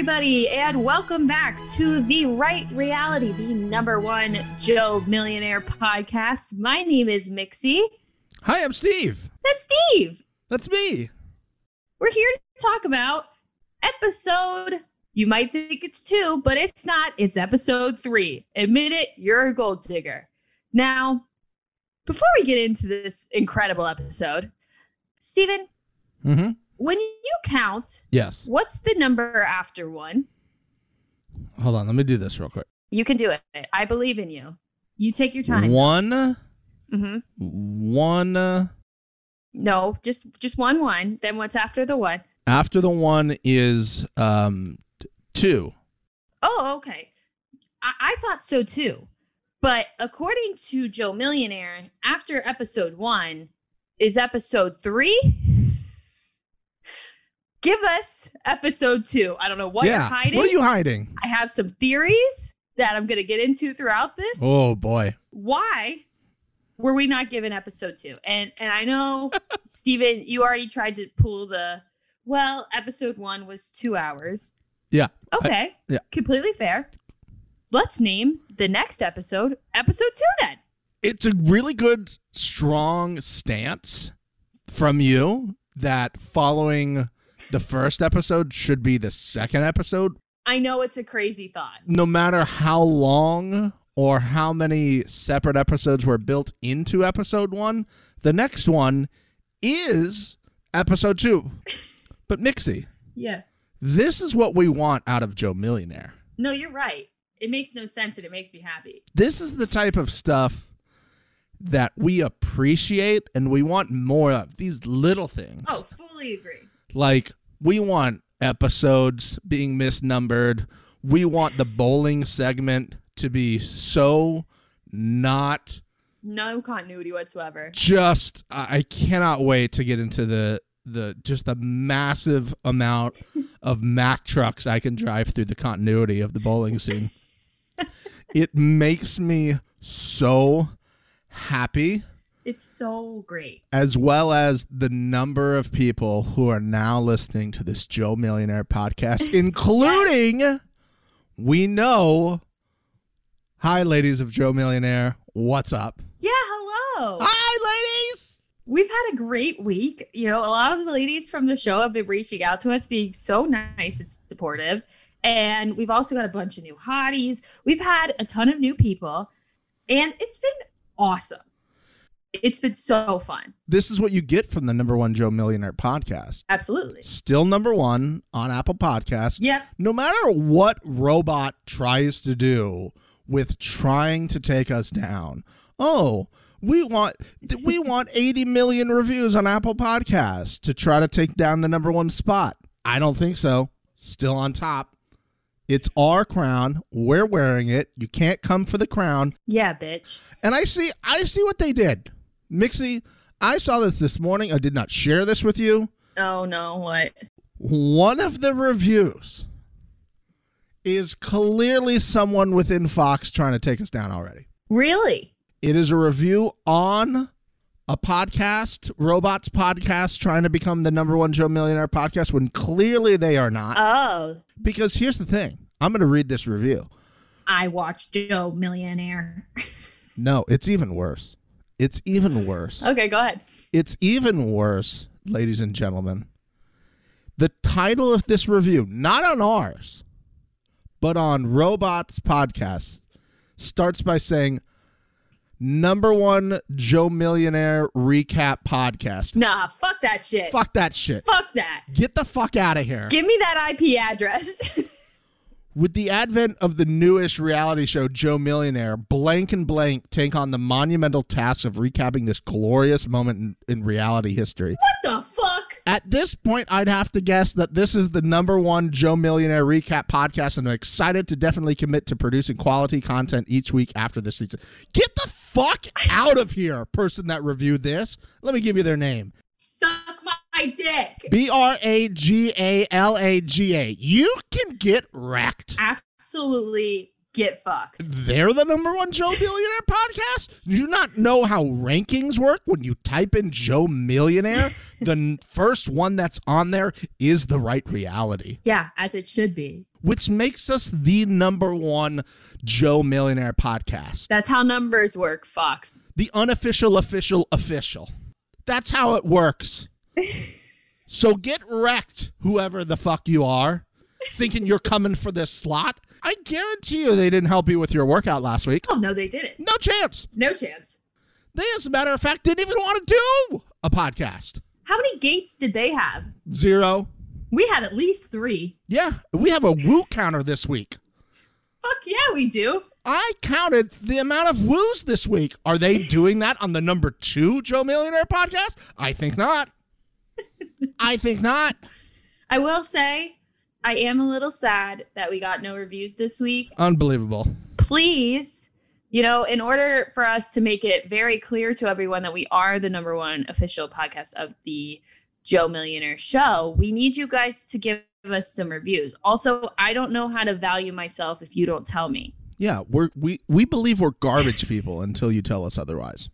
everybody, and welcome back to The Right Reality, the number one Joe Millionaire podcast. My name is Mixie. Hi, I'm Steve. That's Steve. That's me. We're here to talk about episode. You might think it's two, but it's not. It's episode three. Admit it, you're a gold digger. Now, before we get into this incredible episode, Steven, Mm-hmm. When you count, Yes. what's the number after one? Hold on. Let me do this real quick. You can do it. I believe in you. You take your time. One, hmm one. uh, No, just just one one. Then what's after the one? After the one is um two. Oh, okay. I, I thought so too. But according to Joe Millionaire, after episode one is episode three. Give us episode two. I don't know what you're hiding. What are you hiding? I have some theories that I'm going to get into throughout this. Oh boy. why were we not given episode two? And and I know, Stephen, you already tried to pull the well, episode one was two hours. Yeah. Okay. yeah. Completely fair. Let's name the next episode episode two then. It's a really good, strong stance from you that following the first episode should be the second episode, I know it's a crazy thought. no matter how long or how many separate episodes were built into episode one, the next one is episode two. But Mixie, Yeah. this is what we want out of Joe Millionaire. No, you're right. It makes no sense and it makes me happy. This is the type of stuff that we appreciate and we want more of. These little things. Oh, fully agree. Like we want episodes being misnumbered. We want the bowling segment to be so not No continuity whatsoever. just I cannot wait to get into the the just the massive amount of Mack trucks I can drive through the continuity of the bowling scene. it makes me so happy It's so great. as well as the number of people who are now listening to this Joe Millionaire podcast, including we know. Hi, ladies of Joe Millionaire. What's up? Yeah, hello. Hi, ladies. We've had a great week. You know, a lot of the ladies from the show have been reaching out to us, being so nice and supportive. And we've also got a bunch of new hotties. We've had a ton of new people, and it's been awesome. It's been so fun. This is what you get from the number one Joe Millionaire podcast. Absolutely. Still number one on Apple Podcasts. Yeah. No matter what robot tries to do with trying to take us down. Oh, we want we want 80 million reviews on Apple Podcasts to try to take down the number 1 spot. I don't think so. Still on top. It's our crown. We're wearing it. You can't come for the crown. Yeah, bitch. And I see I see what they did. Mixie, I saw this this morning. I did not share this with you. Oh no, what? One of the reviews is clearly someone within Fox trying to take us down already. Really? It is a review on a podcast, Robots Podcast, trying to become the number one Joe Millionaire podcast when clearly they are not. Oh, because here's the thing I'm going to read this review. I watched Joe Millionaire. No, it's even worse. It's even worse. okay, go ahead. It's even worse, ladies and gentlemen. The title of this review, not on ours, but on Robots Podcast, starts by saying number one Joe Millionaire recap podcast. Nah, fuck that shit. Fuck that shit. Fuck that. Get the fuck out of here. Give me that IP address. With the advent of the newest reality show, Joe Millionaire, blank and blank take on the monumental task of recapping this glorious moment in, in reality history. what the fuck? At this point, I'd have to guess that this is the number one Joe Millionaire recap podcast, and I'm excited to definitely commit to producing quality content each week after this season. Get the fuck out of here, person that reviewed this. Let me give you their name my dick. B R A G A L A G A. You can get wrecked. Absolutely get fucked. They're the number one Joe Millionaire podcast. Do you not know how rankings work when you type in Joe Millionaire? the first one that's on there is the right reality, Yeah, as it should be. which makes us the number one Joe Millionaire podcast. That's how numbers work, Fox. The unofficial, official, official. That's how it works. So get wrecked, whoever the fuck you are, thinking you're coming for this slot. I guarantee you they didn't help you with your workout last week. Oh no, they didn't. No chance. No chance. They, as a matter of fact, didn't even want to do a podcast. How many gates did they have? Zero. We had at least three. Yeah, we have a woo counter this week. Fuck yeah, we do. I counted the amount of woos this week. Are they doing that on the number two Joe Millionaire podcast? I think not. I think not. I will say, I am a little sad that we got no reviews this week. Unbelievable. Please, you know, in order for us to make it very clear to everyone that we are the number one official podcast of the Joe Millionaire Show, we need you guys to give us some reviews. Also, I don't know how to value myself if you don't tell me. Yeah, we're we we believe we're garbage people until you tell us otherwise.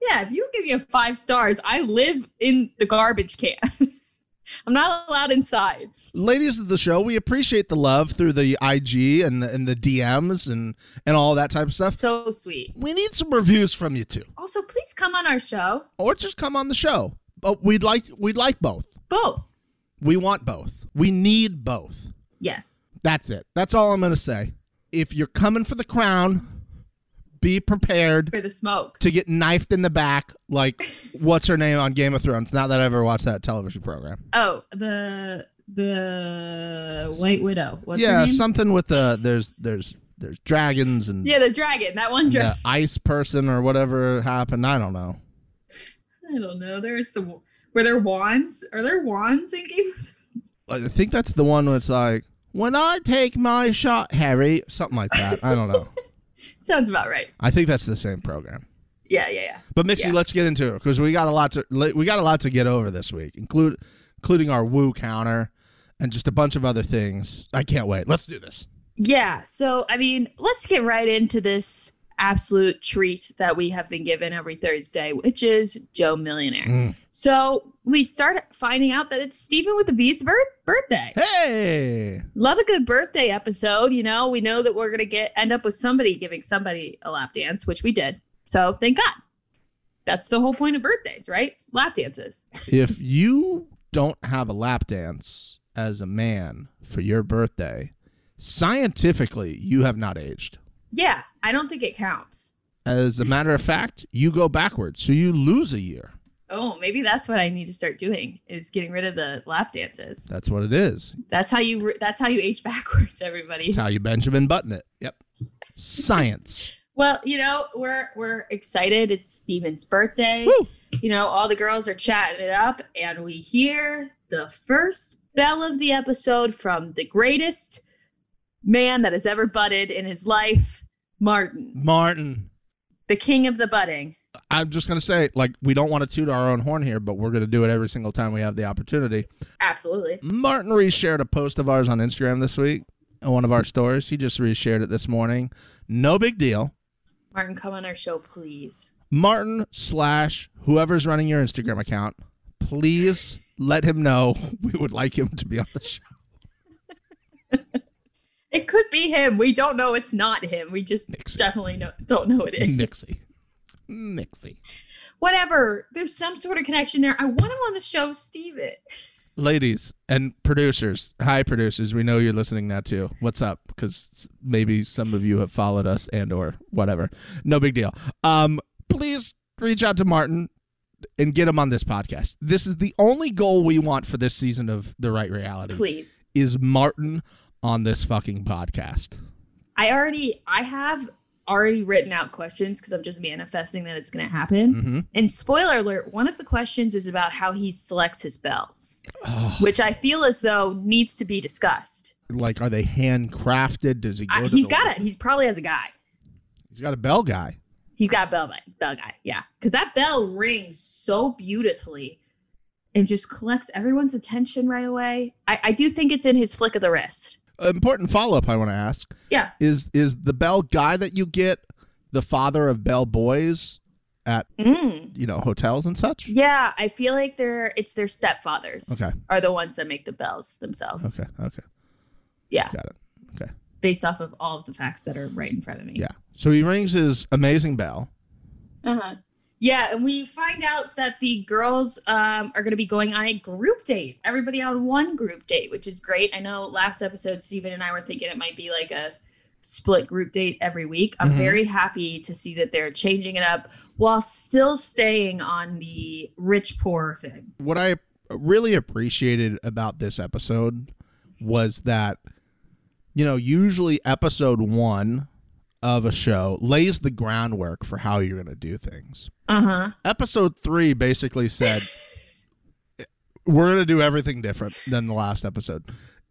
Yeah, if you give me a five stars, I live in the garbage can. I'm not allowed inside. Ladies of the show, we appreciate the love through the IG and the and the DMs and and all that type of stuff. So sweet. We need some reviews from you too. Also, please come on our show. Or just come on the show. But we'd like we'd like both. Both. We want both. We need both. Yes. That's it. That's all I'm going to say. If you're coming for the crown, be prepared For the smoke. to get knifed in the back like what's her name on Game of Thrones. Not that I ever watched that television program. Oh, the the White Widow. What's yeah, something with the there's there's there's dragons and yeah, the dragon. That one the dragon. ice person or whatever happened. I don't know. I don't know. There is some. Were there wands? Are there wands in Game of Thrones? I think that's the one where it's like when I take my shot, Harry, something like that. I don't know. Sounds about right. I think that's the same program. Yeah, yeah, yeah. But Mixie, Yeah. let's get into it because we got a lot to we got a lot to get over this week, include including our woo counter and just a bunch of other things. I can't wait. Let's do this. Yeah. So, I mean, let's get right into this absolute treat that we have been given every Thursday, which is Joe Millionaire. Mm. So we start finding out that it's Stephen with the V's birth- birthday. Hey, Love a good birthday episode. You know, we know that we're gonna get end up with somebody giving somebody a lap dance, which we did. So thank God. That's the whole point of birthdays, right? Lap dances. if you don't have a lap dance as a man for your birthday, scientifically, you have not aged. Yeah, I don't think it counts. As a matter of fact, you go backwards, so you lose a year. Oh, maybe that's what I need to start doing is getting rid of the lap dances. That's what it is. That's how you that's how you age backwards, everybody. That's how you Benjamin Button it. Yep. Science. Well, you know, we're we're excited. It's Steven's birthday. Woo! You know, all the girls are chatting it up, and we hear the first bell of the episode from the greatest man that has ever butted in his life, Martin, Martin. the king of the butting. I'm just gonna say, like, we don't want to toot our own horn here, but we're gonna do it every single time we have the opportunity. Absolutely. Martin reshared a post of ours on Instagram this week, on one of our stories. He just reshared it this morning. No big deal. Martin, come on our show, please. Martin slash whoever's running your Instagram account, please let him know we would like him to be on the show. It could be him. We don't know it's not him. We just Nixie. definitely know, don't know it is. Nixie. Nixie. Whatever. There's some sort of connection there. I want him on the show, Steven. Ladies and producers, hi producers, we know you're listening now too. What's up? Because maybe some of you have followed us and or whatever. No big deal. Um, please reach out to Martin and get him on this podcast. This is the only goal we want for this season of The Right Reality. Please. Is Martin on this fucking podcast? I already I have already written out questions because I'm just manifesting that it's gonna happen. Mm-hmm. And spoiler alert, one of the questions is about how he selects his bells, Oh, which I feel as though needs to be discussed. like, are they handcrafted? Does he go? To he's got it. He's probably has a guy. He's got a bell guy. He's got a bell guy. Bell guy. Yeah. Because that bell rings so beautifully and just collects everyone's attention right away. I, I do think it's in his flick of the wrist. Important follow up I want to ask Yeah. is is the Bell guy that you get the father of Bell boys at Mm. you know hotels and such? Yeah, I feel like they're it's their stepfathers Okay, are the ones that make the bells themselves. okay, okay, Yeah, got it. Okay, based off of all of the facts that are right in front of me. yeah. So he rings his amazing bell. Uh-huh. Yeah, and we find out that the girls um, are going to be going on a group date. Everybody on one group date, which is great. I know last episode, Stephen and I were thinking it might be like a split group date every week. I'm Mhm. very happy to see that they're changing it up while still staying on the rich poor thing. What I really appreciated about this episode was that you know usually episode one of a show lays the groundwork for how you're going to do things. Uh huh. episode three basically said we're going to do everything different than the last episode.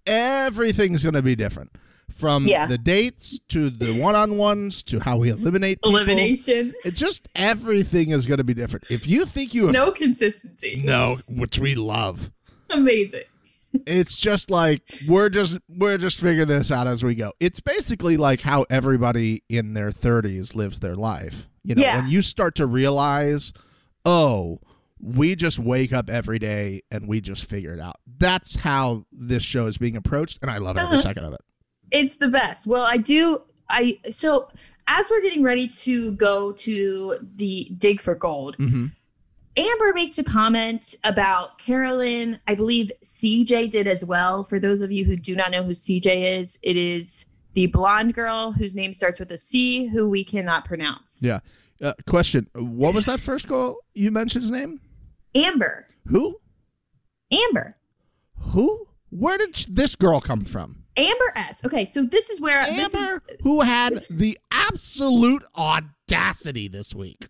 Everything's going to be different from Yeah. the dates to the one-on-ones to how we eliminate people. Elimination. It just everything is going to be different. If you think you have No consistency. no, which we love, Amazing. It's just like we're just we're just figuring this out as we go. It's basically like how everybody in their 30s lives their life. You know, Yeah. when you start to realize, oh, we just wake up every day and we just figure it out. That's how this show is being approached, and I love every Uh-huh. second of it. It's the best. Well, I do. I so as we're getting ready to go to the dig for gold, Mm-hmm. Amber makes a comment about Carolyn. I believe CJ did as well. For those of you who do not know who CJ is, it is the blonde girl whose name starts with a C, who we cannot pronounce. Yeah. Uh, question: What was that first girl you mentioned his name? Amber. Who? Amber. Who? Where did this girl come from? Amber S. Okay, so this is where this is Amber, who had the absolute audacity this week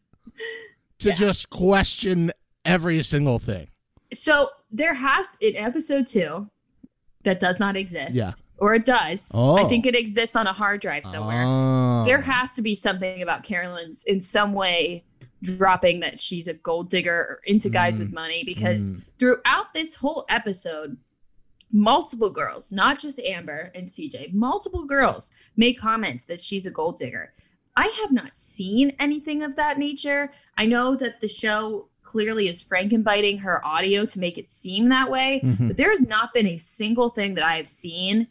to Yeah. just question every single thing. so there has in episode two that does not exist. Yeah. Or it does. Oh. I think it exists on a hard drive somewhere. Oh. There has to be something about Carolyn's in some way dropping that she's a gold digger or into guys Mm. with money because Mm. throughout this whole episode, multiple girls, not just Amber and CJ, multiple girls make comments that she's a gold digger. I have not seen anything of that nature. I know that the show clearly is frankenbiting her audio to make it seem that way, Mhm. but there has not been a single thing that I have seen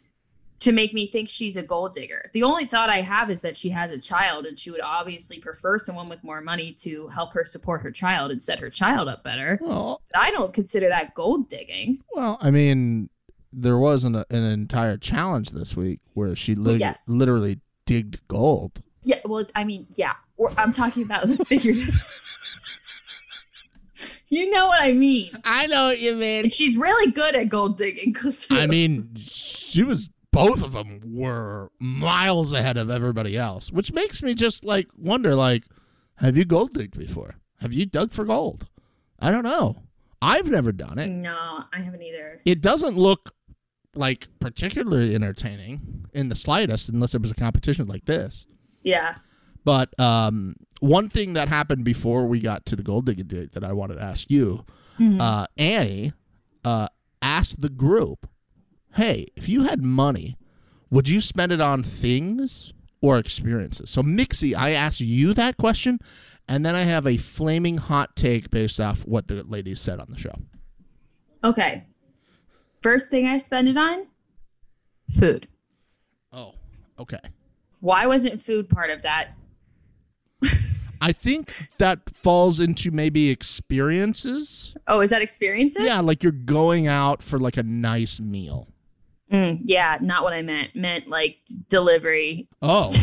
to make me think she's a gold digger. The only thought I have is that she has a child and she would obviously prefer someone with more money to help her support her child and set her child up better. Well, But I don't consider that gold digging. well, I mean, there wasn't a, an entire challenge this week where she lit- yes. literally digged gold. Yeah, well, I mean, yeah. Or I'm talking about the figurative. you know what I mean. I know what you mean. And she's really good at gold digging. too. I mean, she was. Both of them were miles ahead of everybody else, which makes me just like wonder, like, have you gold digged before? Have you dug for gold? I don't know. I've never done it. no, I haven't either. It doesn't look like particularly entertaining in the slightest, unless it was a competition like this. Yeah. But um, one thing that happened before we got to the gold digging date that I wanted to ask you, Mhm. uh, Annie uh, asked the group, "Hey, if you had money, would you spend it on things or experiences?" So, Mixie, I asked you that question, and then I have a flaming hot take based off what the ladies said on the show. okay. First thing I spend it on food. Oh, okay. Why wasn't food part of that? I think that falls into maybe experiences. Oh, is that experiences? Yeah, like you're going out for like a nice meal. Mm, yeah, not what I meant. Meant like delivery. Oh,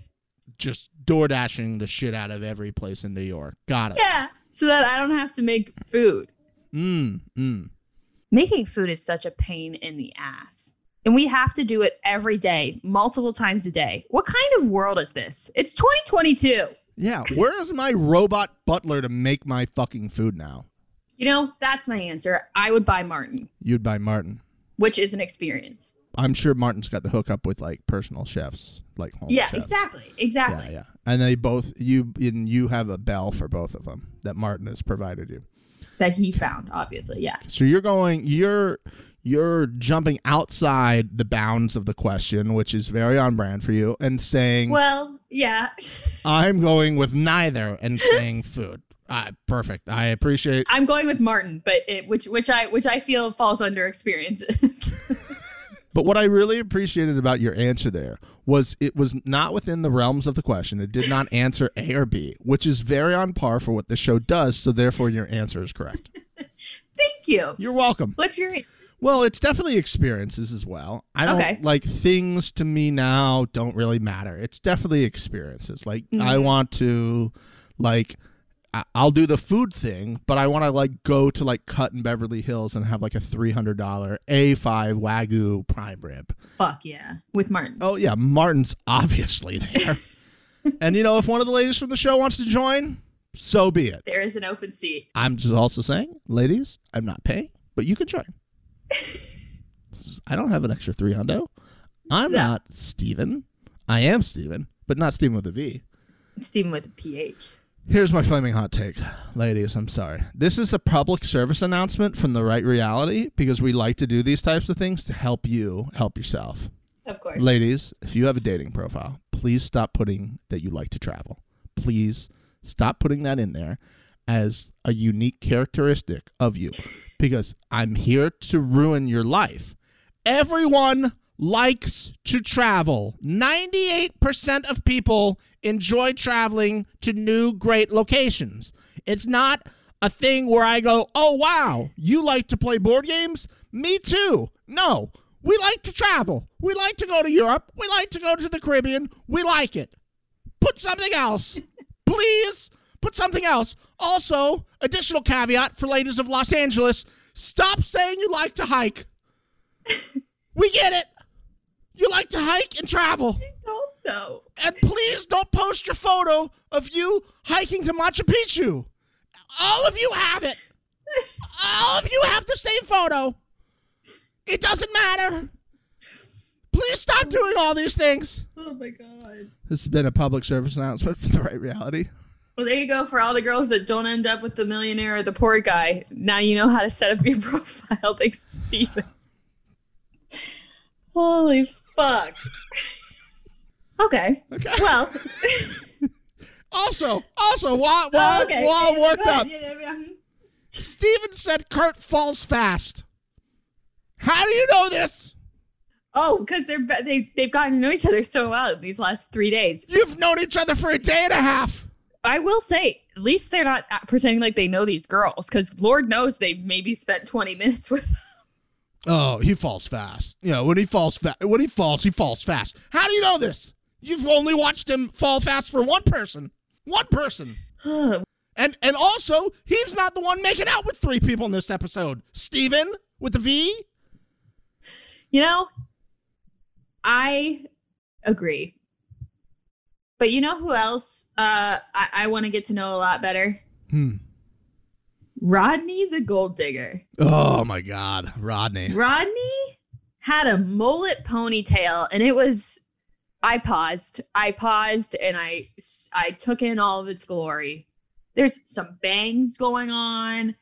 just door dashing the shit out of every place in New York. Got it. Yeah, so that I don't have to make food. Mm, mm. Making food is such a pain in the ass. And we have to do it every day, multiple times a day. What kind of world is this? It's 2022. Yeah, where's my robot butler to make my fucking food now? You know, that's my answer. I would buy Martin, You'd buy Martin. which is an experience. I'm sure Martin's got the hookup with like personal chefs, like home yeah, chefs. exactly. Exactly. Yeah, yeah. And they both you and you have a bell for both of them that Martin has provided you. that he found. Obviously, yeah. So you're going you're you're jumping outside the bounds of the question, which is very on brand for you, and saying Well, yeah. I'm going with neither and saying food. Uh, perfect. I appreciate I'm going with Martin, but it, which which I which I feel falls under experiences. But what I really appreciated about your answer there was it was not within the realms of the question. It did not answer A or B, which is very on par for what the show does. So therefore, your answer is correct. Thank you. You're welcome. What's your Well, it's definitely experiences as well. I don't Okay. like things to me now don't really matter. It's definitely experiences. Like I Mhm. want to like I- I'll do the food thing, but I want to like go to like Cut in Beverly Hills and have like a $300 A5 Wagyu prime rib. fuck yeah with Martin? Oh yeah, Martin's obviously there. and you know, if one of the ladies from the show wants to join, so be it. There is an open seat. I'm just also saying, ladies, I'm not paying, but you can join. I don't have an extra three hundo. I'm No. not Steven. I am Steven, but not Steven with a V. Stephen with a PH. Here's my flaming hot take. Ladies, I'm sorry. This is a public service announcement from the right reality because we like to do these types of things to help you help yourself. Of course. Ladies, if you have a dating profile, please stop putting that you like to travel. Please stop putting that in there as a unique characteristic of you because I'm here to ruin your life. Everyone likes to travel. 98% of people enjoy traveling to new great locations. It's not a thing where I go, oh, wow, you like to play board games? Me too. No, we like to travel. We like to go to Europe. We like to go to the Caribbean. We like it. Put something else. Please put something else. Also, additional caveat for ladies of Los Angeles stop saying you like to hike. we get it. You like to hike and travel. don't know. And please don't post your photo of you hiking to Machu Picchu. All of you have it. All of you have the same photo. It doesn't matter. Please stop doing all these things. Oh my god. This has been a public service announcement for the right reality. Well, there you go for all the girls that don't end up with the millionaire or the poor guy. Now you know how to set up your profile. Thanks, Steven. Holy fuck. okay. Okay. Well, Also, also, while while, Oh, okay. while worked up. Steven said Kurt falls fast. How do you know this? Oh, because they're they they've gotten to know each other so well these last three days. You've known each other for a day and a half. I will say, at least they're not pretending like they know these girls, because Lord knows they've maybe spent twenty minutes with. Oh, he falls fast. You know, when he falls fast, when he falls, he falls fast. How do you know this? You've only watched him fall fast for one person. One person. And and also, he's not the one making out with three people in this episode. Steven with the V. You know, I agree. But you know who else uh, I, I want to get to know a lot better? Hmm. Rodney the Gold Digger. Oh my God, Rodney. Rodney had a mullet ponytail, and it was. I paused. I paused, and I I took in all of its glory. There's some bangs going on.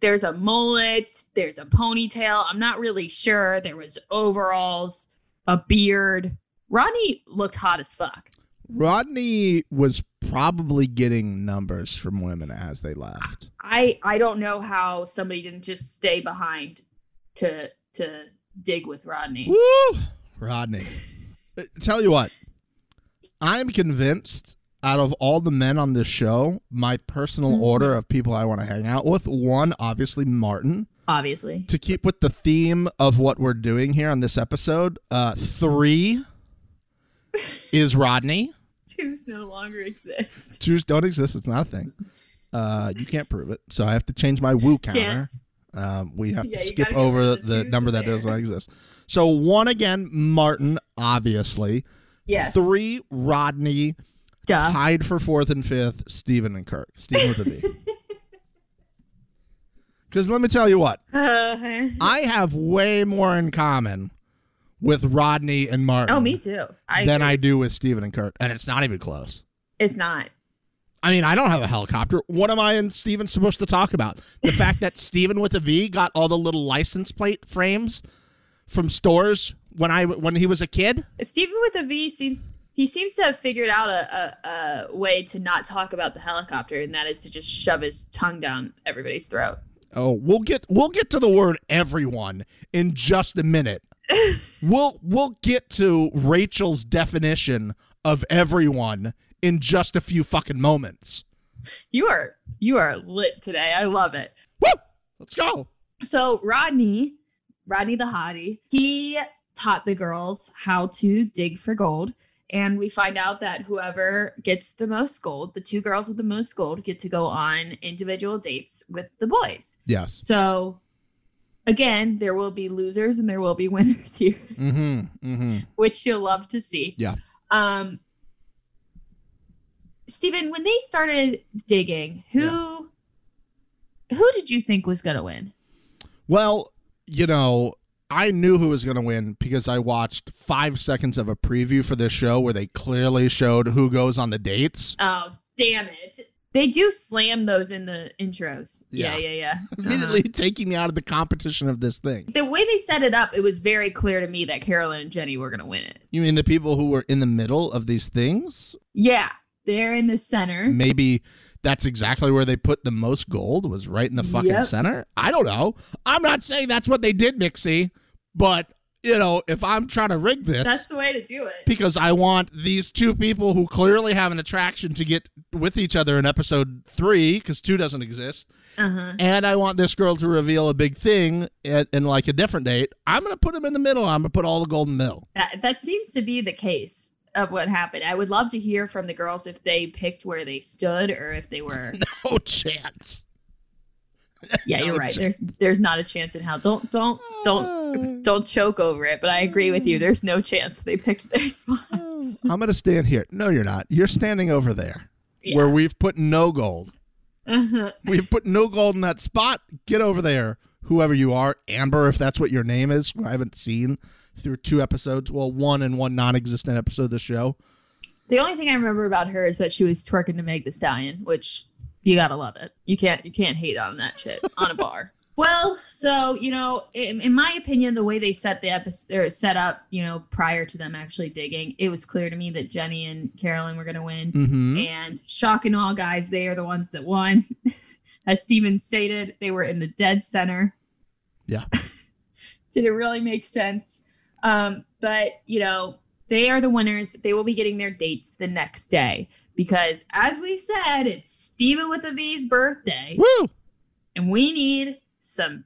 There's a mullet. There's a ponytail. I'm not really sure. There was overalls, a beard. Rodney looked hot as fuck. Rodney was probably getting numbers from women as they left. I I don't know how somebody didn't just stay behind to to dig with Rodney. Woo! Rodney. Tell you what, I'm convinced out of all the men on this show, my personal Mhm. order of people I want to hang out with, one, obviously Martin. Obviously. To keep with the theme of what we're doing here on this episode, uh, three is Rodney. Twos no longer exist. Jews don't exist. It's not a thing. Uh, you can't prove it. So I have to change my woo counter. Um, we have Yeah, to skip over the, the number that there. does not exist. So one again, Martin, obviously. Yes. Three, Rodney. Duh. Tied for fourth and fifth, Stephen and Kurt. Stephen with a V. Because let me tell you what, Uh, I have way more in common with Rodney and Martin oh, me too. I than agree. I do with Stephen and Kurt, And it's not even close. It's not. I mean, I don't have a helicopter. What am I and Steven supposed to talk about? The fact that Steven with a V got all the little license plate frames from stores when I when he was a kid? Stephen with a V seems he seems to have figured out a, a, a way to not talk about the helicopter, and that is to just shove his tongue down everybody's throat. Oh, we'll get we'll get to the word everyone in just a minute. We'll we'll get to Rachel's definition of everyone in just a few fucking moments. You are you are lit today. I love it. Woo! Let's go. So Rodney, Rodney the hottie, he taught the girls how to dig for gold. And we find out that whoever gets the most gold, the two girls with the most gold, get to go on individual dates with the boys. Yes. So again, there will be losers and there will be winners here, Mm-hmm. Mm-hmm. which you'll love to see. Yeah. Um Stephen, when they started digging, who who did you think was gonna win? Well, you know, I knew who was going to win because I watched five seconds of a preview for this show where they clearly showed who goes on the dates. Oh, damn it. They do slam those in the intros. Yeah, Yeah. yeah, yeah. Uh-huh. Immediately taking me out of the competition of this thing. The way they set it up, it was very clear to me that Carolyn and Jenny were going to win it. You mean the people who were in the middle of these things? Yeah, they're in the center. Maybe that's exactly where they put the most gold was right in the fucking Yep. center. I don't know. I'm not saying that's what they did, Mixie, but you know, if I'm trying to rig this That's the way to do it. because I want these two people who clearly have an attraction to get with each other in episode 3 cuz 2 doesn't exist. Uh-huh. And I want this girl to reveal a big thing at, in like a different date. I'm going to put them in the middle. I'm going to put all the gold in the middle. That, that seems to be the case of what happened. I would love to hear from the girls if they picked where they stood or if they were No chance. Yeah, you're right. There's there's not a chance in hell. Don't don't don't mm. don't choke over it, but I agree with you. Mm. There's no chance they picked their spot. Mm. I'm going to stand here. No, you're not. You're standing over there Yeah. where we've put no gold. Uh-huh. We've put no gold in that spot. Get over there, whoever you are. Amber, if that's what your name is, who I haven't seen through two episodes. Well, one and one non existent episode of the show. The only thing I remember about her is that she was twerking to Meg the Stallion, which you gotta love it. You can't you can't hate on that shit on a bar. Well, so you know, in, in my opinion, the way they set the episode or set up, you know, prior to them actually digging, it was clear to me that Jenny and Carolyn were gonna win. Mm-hmm. And shock and all, guys, they are the ones that won. As Steven stated, they were in the dead center. Yeah. Did it really make sense? Um, but, you know, they are the winners. They will be getting their dates the next day because, as we said, it's Steven with a V's birthday, Woo! and we need some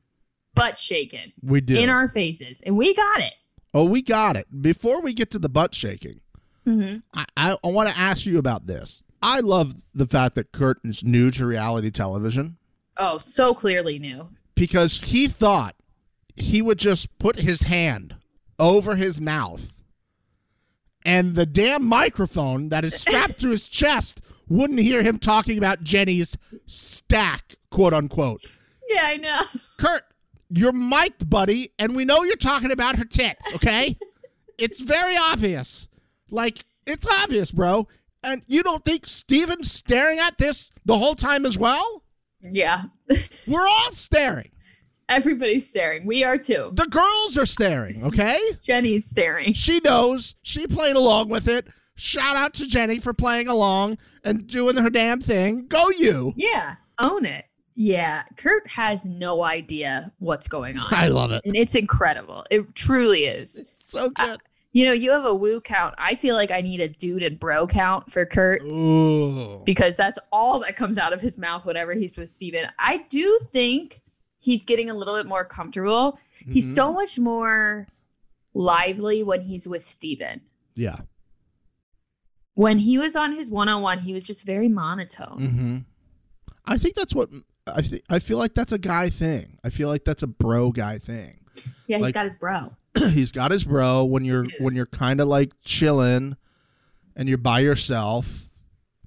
butt shaking We do. in our faces. And we got it. oh, we got it. Before we get to the butt shaking, Mm-hmm. I, I, I want to ask you about this. I love the fact that Kurt is new to reality television Oh, so clearly new. because he thought he would just put his hand over his mouth and the damn microphone that is strapped to his chest wouldn't hear him talking about Jenny's stack, quote unquote. Yeah, I know. Kurt, you're mic'd, buddy, and we know you're talking about her tits, okay? it's very obvious. Like, it's obvious, bro. And you don't think Steven's staring at this the whole time as well? Yeah. We're all staring. Everybody's staring. We are too. The girls are staring, okay? Jenny's staring. She knows. She played along with it. Shout out to Jenny for playing along and doing her damn thing. Go you. Yeah. Own it. Yeah. Kurt has no idea what's going on. I love it. and it's incredible. It truly is. So good. You know, you have a woo count. I feel like I need a dude and bro count for Kurt Ooh. because that's all that comes out of his mouth whenever he's with Steven. I do think he's getting a little bit more comfortable. He's Mhm. so much more lively when he's with Steven. Yeah. When he was on his one on one, he was just very monotone. Mm-hmm. I think that's what I think. I feel like that's a guy thing. I feel like that's a bro guy thing. Yeah, he's Like- got his bro. He's got his bro when you're when you're kind of like chilling and you're by yourself.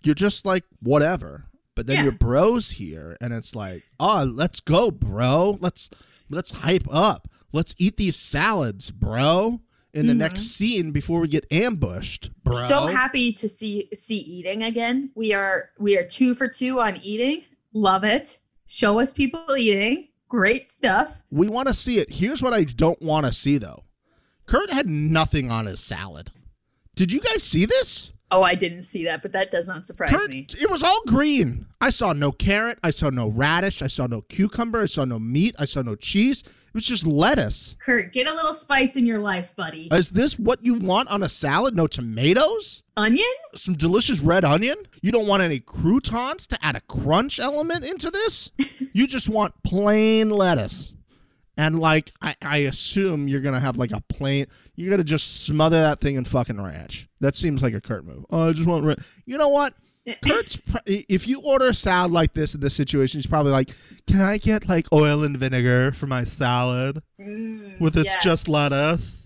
You're just like whatever. But then Yeah. your bro's here, and it's like, oh, let's go, bro. Let's let's hype up. Let's eat these salads, bro. in the Mhm. next scene before we get ambushed, bro. So happy to see see eating again. We are we are two for two on eating. Love it. Show us people eating. Great stuff. we want to see it. Here's what I don't want to see though. Kurt had nothing on his salad. Did you guys see this? Oh, I didn't see that, but that does not surprise Kurt, me. it was all green. I saw no carrot. I saw no radish. I saw no cucumber. I saw no meat. I saw no cheese. It was just lettuce. Kurt, get a little spice in your life, buddy. Is this what you want on a salad? No tomatoes? Onion? Some delicious red onion? You don't want any croutons to add a crunch element into this? you just want plain lettuce. And like I, I assume you're gonna have like a plain you're gonna just smother that thing in fucking ranch. That seems like a Kurt move. Oh, I just want ranch. You know what? Kurt's pr- if you order a salad like this in this situation, he's probably like, "Can I get like oil and vinegar for my salad mm, with it's yes. just lettuce?"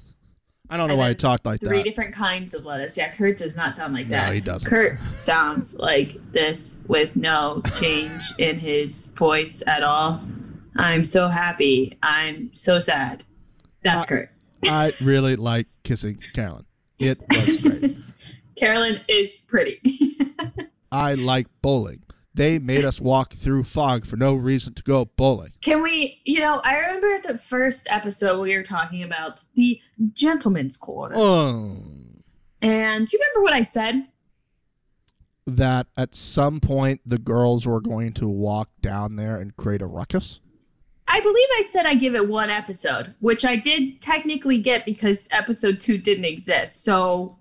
I don't know And why he talked like Three that. different kinds of lettuce. Yeah, Kurt does not sound like No, that. No, he doesn't. Kurt sounds like this with no change in his voice at all. I'm so happy. I'm so sad. That's Uh, Kurt. I really like kissing Carolyn. It was great. Carolyn is pretty. I like bowling. They made us walk through fog for no reason to go bowling. Can we, you know, I remember the first episode we were talking about the gentleman's quarter. Oh. And do you remember what I said? That at some point the girls were going to walk down there and create a ruckus. I believe I said I give it one episode, which I did technically get because episode two didn't exist. So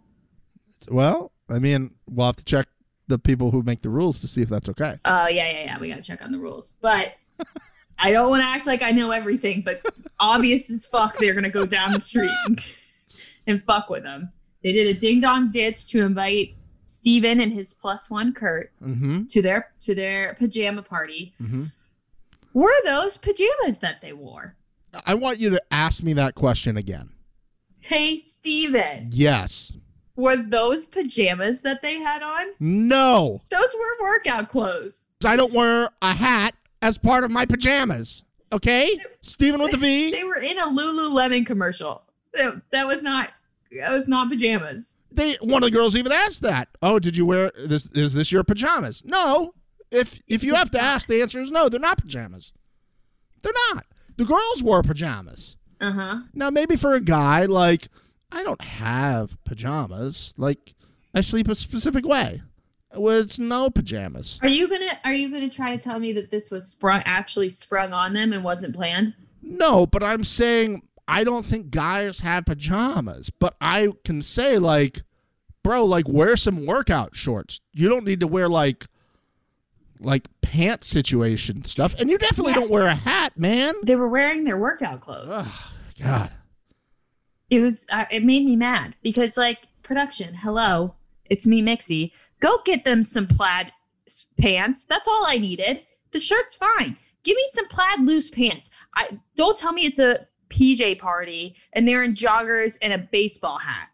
Well, I mean, we'll have to check the people who make the rules to see if that's okay. Uh, yeah, yeah, yeah. We gotta check on the rules, but I don't want to act like I know everything. But obvious as fuck, they're gonna go down the street and, and fuck with them. They did a ding dong ditch to invite Steven and his plus one Kurt Mm-hmm. to their to their pajama party. Mm-hmm. Were those pajamas that they wore? I want you to ask me that question again. Hey, Steven, Yes. were those pajamas that they had on? No. Those were workout clothes. I don't wear a hat as part of my pajamas. Okay? Steven with the V. They were in a Lululemon commercial. That, that was not. That was not pajamas. they one of the girls even asked that. Oh, did you wear this? Is this your pajamas? No. If if you have to ask, the answer is no. They're not pajamas. They're not. The girls wore pajamas. Uh huh. Now maybe for a guy like I don't have pajamas. Like I sleep a specific way. Well, it's no pajamas. Are you gonna Are you gonna try to tell me that this was sprung actually sprung on them and wasn't planned? No, but I'm saying I don't think guys have pajamas. But I can say like, bro, like wear some workout shorts. You don't need to wear like like pant situation stuff. And you definitely Yeah. don't wear a hat, man. They were wearing their workout clothes. Ugh, God. It was. Uh, it made me mad because like production. Hello, it's me, Mixie. Go get them some plaid pants. That's all I needed. The shirt's fine. Give me some plaid loose pants. I don't tell me it's a PJ party and they're in joggers and a baseball hat.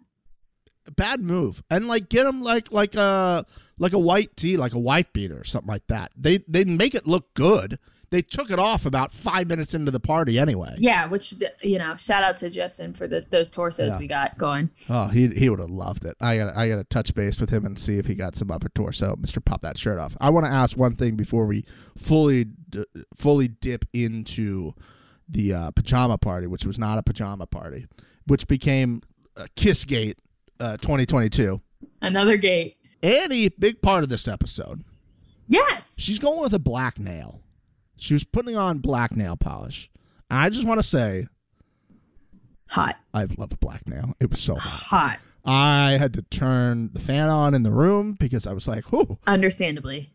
Bad move. And like get them like like a like a white tee, like a wife beater or something like that. They they make it look good. They took it off about five minutes into the party anyway. Yeah, which you know, shout out to Justin for the those torsos Yeah. we got going. Oh, he he would have loved it. I got I got to touch base with him and see if he got some upper torso. Mister, pop that shirt off. I want to ask one thing before we fully fully dip into the uh, pajama party, which was not a pajama party, which became uh, Kissgate uh, 2022. Another gate. Annie, big part of this episode. Yes. She's going with a black nail. She was putting on black nail polish. And I just want to say, Hot. I love black nail. It was so hot. Hot. I had to turn the fan on in the room because I was like, "Whoo, Understandably.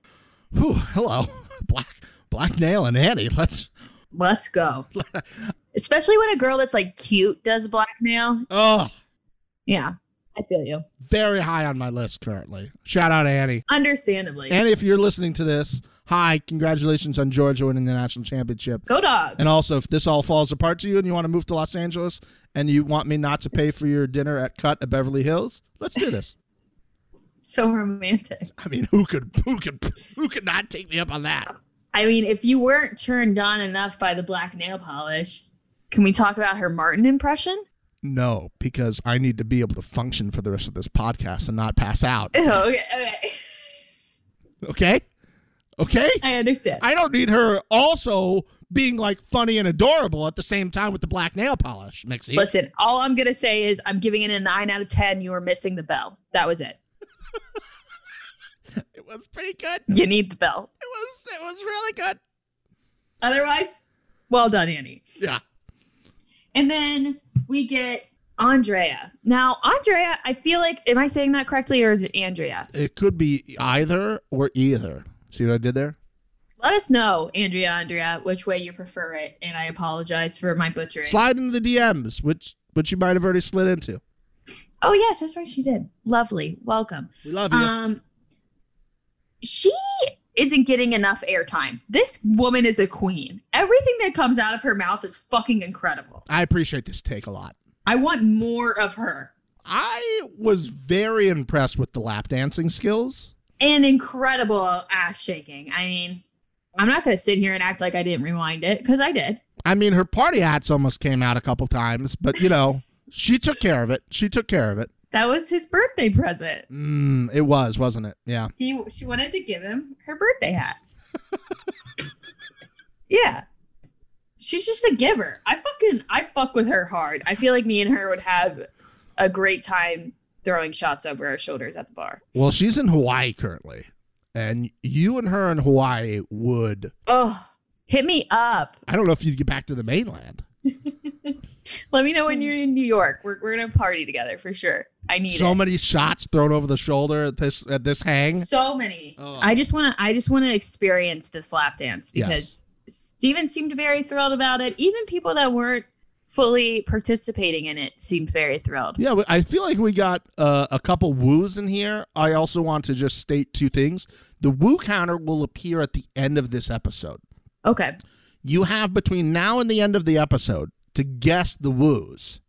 whoo, hello, black black nail and Annie. Let's." Let's go. Especially when a girl that's like cute does black nail. Oh, Yeah. I feel you. very high on my list currently. Shout out to Annie. Understandably. Annie, if you're listening to this, hi, congratulations on Georgia winning the national championship. go dogs. And also, if this all falls apart to you and you want to move to Los Angeles and you want me not to pay for your dinner at Cut at Beverly Hills, let's do this. so romantic. I mean, who could who could who could not take me up on that? I mean, if you weren't turned on enough by the black nail polish, can we talk about her Martin impression? No, because I need to be able to function for the rest of this podcast and not pass out. Oh, okay, okay. Okay? Okay? I understand. I don't need her also being like funny and adorable at the same time with the black nail polish, Mixie. Listen, all I'm gonna say is I'm giving it a nine out of ten. You were missing the bell. That was it. it was pretty good. You need the bell. It was it was really good. Otherwise, well done, Annie. Yeah. And then we get Andrea. Now, Andrea, I feel like, am I saying that correctly or is it Andrea? It could be either or either. See what I did there? Let us know, Andrea, Andrea, which way you prefer it. And I apologize for my butchering. Slide into the DMs, which which you might have already slid into. oh, yes, that's right. She did. Lovely. Welcome. We love you. Um, she isn't getting enough airtime. This woman is a queen. Everything that comes out of her mouth is fucking incredible. I appreciate this take a lot. I want more of her. I was very impressed with the lap dancing skills. And incredible ass shaking. I mean, I'm not going to sit here and act like I didn't rewind it because I did. I mean, her party hats almost came out a couple times, but you know, she took care of it. She took care of it. That was his birthday present. Mm, it was, wasn't it? Yeah. He she wanted to give him her birthday hats. yeah. She's just a giver. I fucking I fuck with her hard. I feel like me and her would have a great time throwing shots over our shoulders at the bar. Well, she's in Hawaii currently, and you and her in Hawaii would. Oh, hit me up. I don't know if you'd get back to the mainland. Let me know when you're in New York. We're, we're gonna party together for sure. I need so it. many shots thrown over the shoulder at this at this hang. So many. Oh. I just want to. I just want to experience this lap dance Yes. because Steven seemed very thrilled about it. Even people that weren't fully participating in it seemed very thrilled. Yeah, I feel like we got uh, a couple woos in here. I also want to just state two things. The woo counter will appear at the end of this episode. Okay. You have between now and the end of the episode to guess the woos.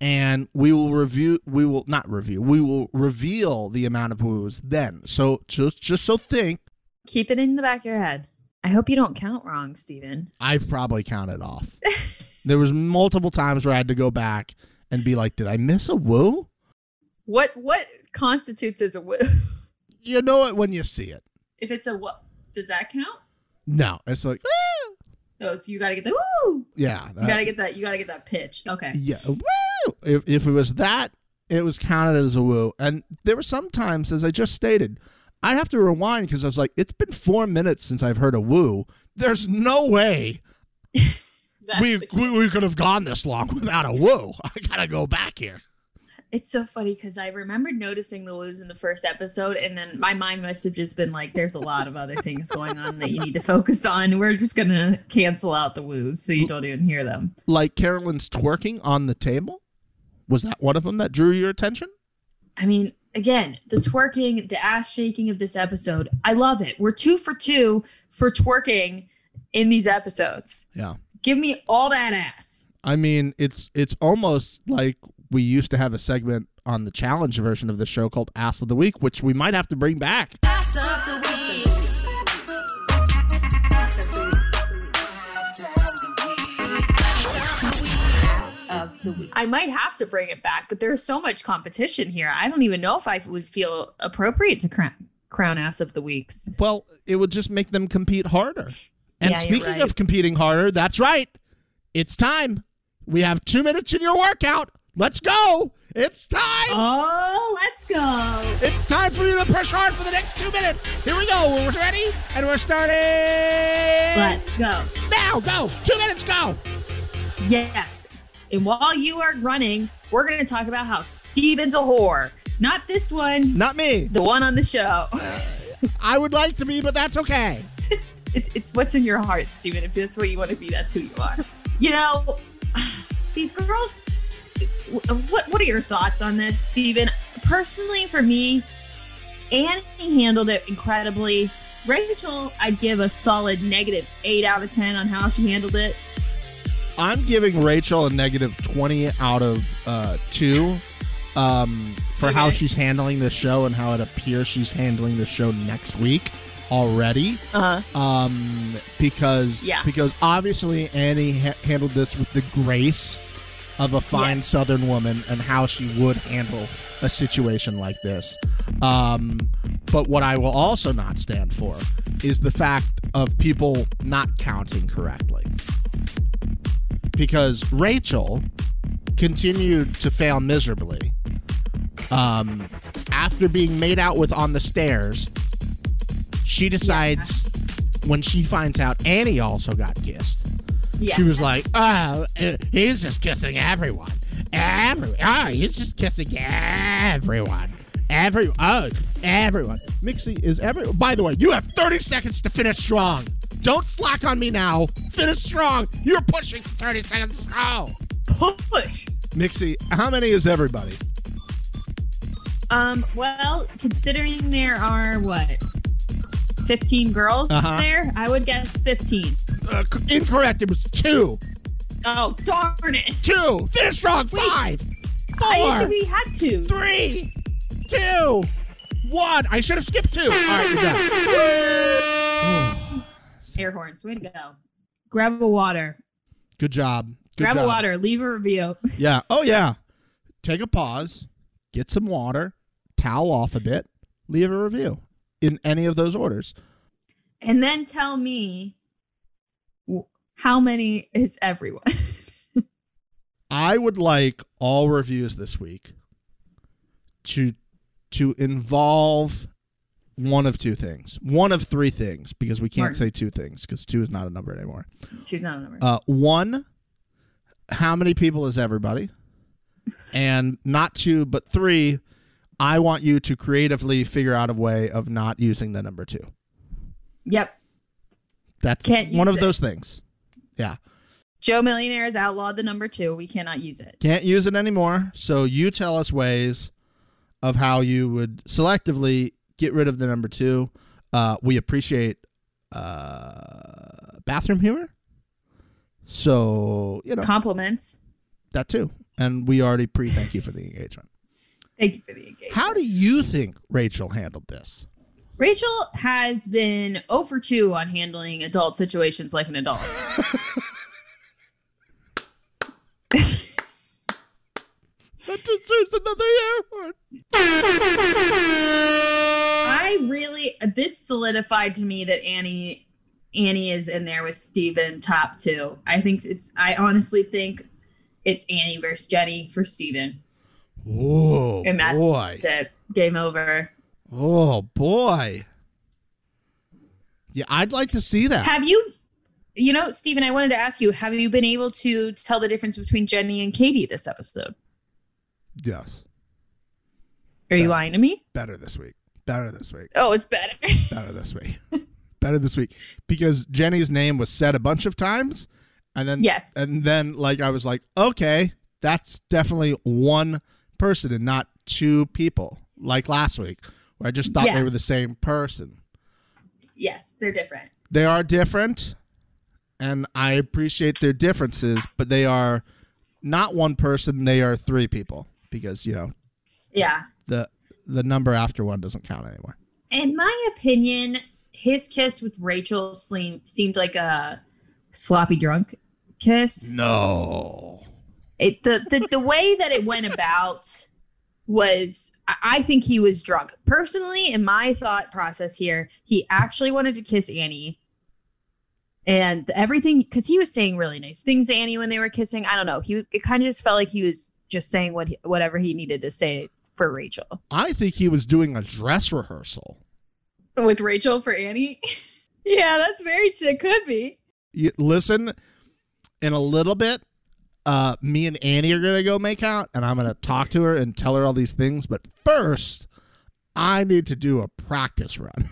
And we will review we will not review. We will reveal the amount of woos then. So just just so think, Keep it in the back of your head. I hope you don't count wrong, Steven. I've probably counted off. there was multiple times where I had to go back and be like, did I miss a woo? What what constitutes as a woo? You know it when you see it. If it's a what, does that count? No, it's like, ah! It's you gotta get the woo. yeah, You gotta get that. You gotta get that pitch. Okay. yeah, woo! If, if it was that, it was counted as a woo. And there were some times, as I just stated, I'd have to rewind because I was like, it's been four minutes since I've heard a woo. There's no way we, the- we we could have gone this long without a woo. I gotta go back here. It's so funny because I remembered noticing the woos in the first episode, and then my mind must have just been like, "There's a lot of other things going on that you need to focus on. We're just gonna cancel out the woos so you don't even hear them." Like Carolyn's twerking on the table. Was that one of them that drew your attention? I mean, again, the twerking, the ass shaking of this episode, I love it. We're two for two for twerking in these episodes. Yeah. Give me all that ass. I mean, it's it's almost like we used to have a segment on the challenge version of the show called Ass of the Week, which we might have to bring back. Ass of the week. Of the week. I might have to bring it back, but there's so much competition here. I don't even know if I would feel appropriate to crown, crown ass of the weeks. Well, it would just make them compete harder. And Yeah, speaking right. of competing harder, that's right. It's time. We have two minutes in your workout. Let's go. It's time. Oh, let's go. It's time for you to push hard for the next two minutes. Here we go. We're ready, and we're starting. Let's go. now. Go. Two minutes. Go. Yes. And while you are running, we're going to talk about how Steven's a whore. Not this one, Not me. the one on the show. I would like to be, but that's okay. It's, it's what's in your heart, Steven. If that's what you want to be, that's who you are. You know, these girls, what, what are your thoughts on this, Stephen? Personally, for me, Annie handled it incredibly. Rachel, I'd give a solid negative 8 out of 10 on how she handled it. I'm giving Rachel a negative 20 out of uh, 2 um, for how she's handling the show and how it appears she's handling the show next week already. Uh huh. Um, because Yeah. because obviously Annie ha- handled this with the grace of a fine Yes. Southern woman and how she would handle a situation like this. Um, but what I will also not stand for is the fact of people not counting correctly. Because Rachel continued to fail miserably. Um, after being made out with on the stairs, she decides when she finds out Annie also got kissed. Yeah. She was like, "Oh, uh, he's just kissing everyone. Every oh, he's just kissing everyone. Every oh, everyone. Mixie is every. By the way, you have 30 seconds to finish strong. Don't slack on me now. Finish strong. You're pushing for 30 seconds. Go. push. Mixie, how many is everybody? Um, well, considering there are what 15 girls Uh-huh. there, I would guess 15. Uh, incorrect. It was two. Oh, darn it. Two. Finish strong. Wait. Five. I Four. think we had to. Three. Two. One. I should have skipped two. All right, you're done. Air horns. Way to go. Grab a water. Good job. Good Grab job. a water. Leave a review. Yeah. Oh yeah. Take a pause, get some water, towel off a bit, leave a review in any of those orders. And then tell me how many is everyone? I would like all reviews this week to to involve one of two things. One of three things because we can't Martin. say two things because two is not a number anymore. Choose not a number. Uh, one, how many people is everybody? And not two, but three, I want you to creatively figure out a way of not using the number two. yep. That's Can't one of it. those things. Yeah. Joe Millionaire has outlawed the number two. We cannot use it. Can't use it anymore. So you tell us ways of how you would selectively get rid of the number two. Uh, we appreciate uh, bathroom humor. So, you know, Compliments. that too. And we already pre thank you for the engagement. Thank you for the engagement. How do you think Rachel handled this? Rachel has been 0 for 2 on handling adult situations like an adult. That deserves another airport. I really this solidified to me that Annie Annie is in there with Steven top two. I think it's I honestly think it's Annie versus Jenny for Steven. Oh And that's boy. It. Game over. Oh boy. Yeah, I'd like to see that. Have you you know, Stephen, I wanted to ask you, have you been able to tell the difference between Jenny and Katie this episode? yes. Are you Yeah. lying to me? Better this week. Better this week. Oh, it's better. Better this week. Better this week. Because Jenny's name was said a bunch of times. And then yes. and then like I was like, okay, that's definitely one person and not two people. Like last week, I just thought Yeah. they were the same person. Yes, they're different. they are different and i appreciate their differences but they are not one person they are three people because you know Yeah. the the number after one doesn't count anymore In my opinion, his kiss with Rachel seemed seemed like a sloppy drunk kiss. no It the the, the way that it went about was I- I think he was drunk. Personally, in my thought process here, he actually wanted to kiss Annie. And everything because he was saying really nice things to Annie when they were kissing. I don't know. He it kind of just felt like he was just saying what he, whatever he needed to say for Rachel. i think he was doing a dress rehearsal With Rachel for Annie? yeah, that's very it could be. you, listen in a little bit uh me and annie are gonna go make out and i'm gonna talk to her and tell her all these things but first i need to do a practice run.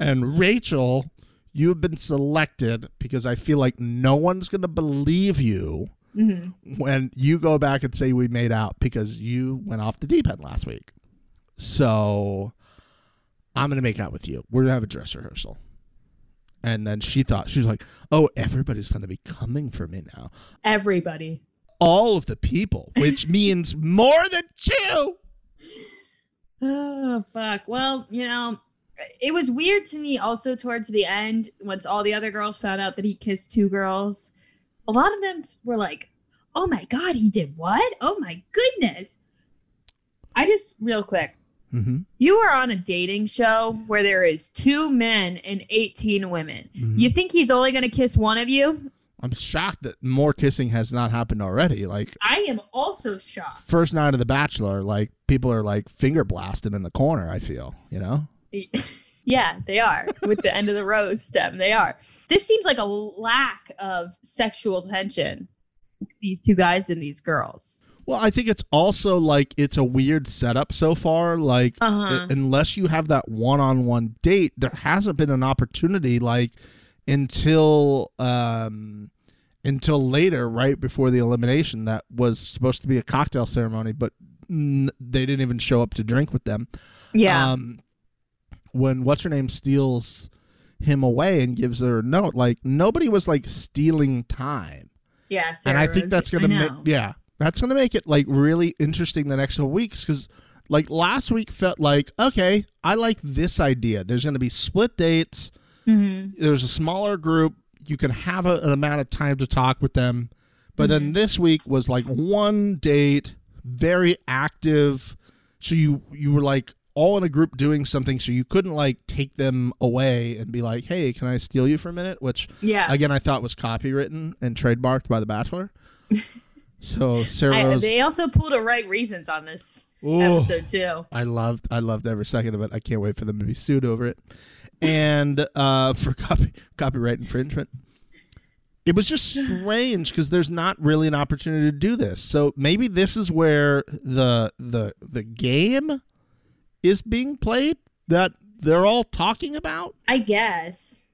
And rachel you've been selected because i feel like no one's gonna believe you hmm when you go back and say we made out because you went off the deep end last week. So i'm gonna make out with you. We're gonna have a dress rehearsal and then she thought she was like oh everybody's gonna be coming for me now Everybody. all of the people which means more than two Oh fuck. Well, you know, it was weird to me also towards the end once all the other girls found out that he kissed two girls. A lot of them were like, oh my god, he did what? Oh my goodness. I just real quick. Mm-hmm. You are on a dating show where there is two men and 18 women. Mhm. You think he's only going to kiss one of you? I'm shocked that more kissing has not happened already. Like I am also shocked. first night of The Bachelor, like people are like finger blasting in the corner. I feel, you know. yeah, they are. With the end of the rose stem, they are. This seems like a lack of sexual tension. These two guys and these girls. Well, I think it's also like it's a weird setup so far. Like Uh-huh. i- unless you have that one-on-one date, there hasn't been an opportunity like until um until later, right before the elimination, that was supposed to be a cocktail ceremony, but n- they didn't even show up to drink with them. Yeah. Um, when what's her name steals him away and gives her a note, like nobody was like stealing time yeah. and I think that's gonna make yeah, that's gonna make it like really interesting the next couple weeks because like last week felt like okay, I like this idea. There's gonna be split dates. Mhm. There's a smaller group. You can have a, an amount of time to talk with them. But then Mm-hmm. this week was like one date, very active. So you you were like all in a group doing something, so you couldn't like take them away and be like, "Hey, can I steal you for a minute?" Which Yeah. again I thought was copywritten and trademarked by The Bachelor. so Sarah I, Rose, they also pulled a right reasons on this Ooh, episode too. I loved I loved every second of it. I can't wait for them to be sued over it, and uh, for copy copyright infringement. It was just strange because there's not really an opportunity to do this. So maybe this is where the the the game is being played that they're all talking about. I guess.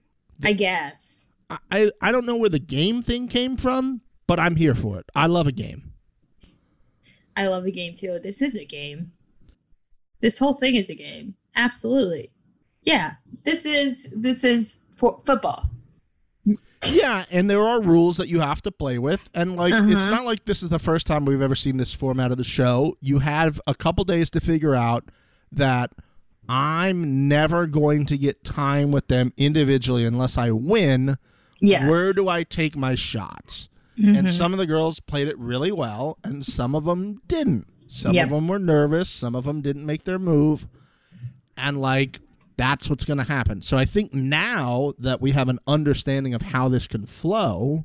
I guess. I I don't know where the game thing came from, but I'm here for it. I love a game. I love a game too. This is a game. This whole thing is a game. Absolutely. Yeah. This is this is for football. yeah, and there are rules that you have to play with, and like it's Uh-huh. not like this is the first time we've ever seen this format of the show. You have a couple days to figure out that I'm never going to get time with them individually unless I win. Yes. Where do I take my shots? Mm-hmm. And some of the girls played it really well, and some of them didn't. Some Yep. of them were nervous. Some of them didn't make their move. And like, that's what's going to happen. So I think now that we have an understanding of how this can flow,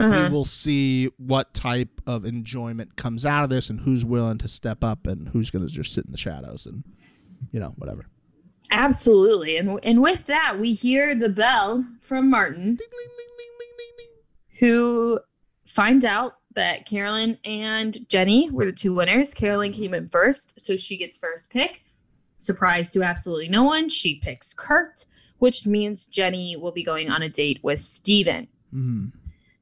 Uh-huh. we will see what type of enjoyment comes out of this and who's willing to step up and who's going to just sit in the shadows and, you know, whatever. Absolutely. And and with that, we hear the bell from Martin, who finds out that Carolyn and Jenny were the two winners. Carolyn came in first, so she gets first pick. Surprise to absolutely no one, she picks Kurt, which means Jenny will be going on a date with Steven. Mm.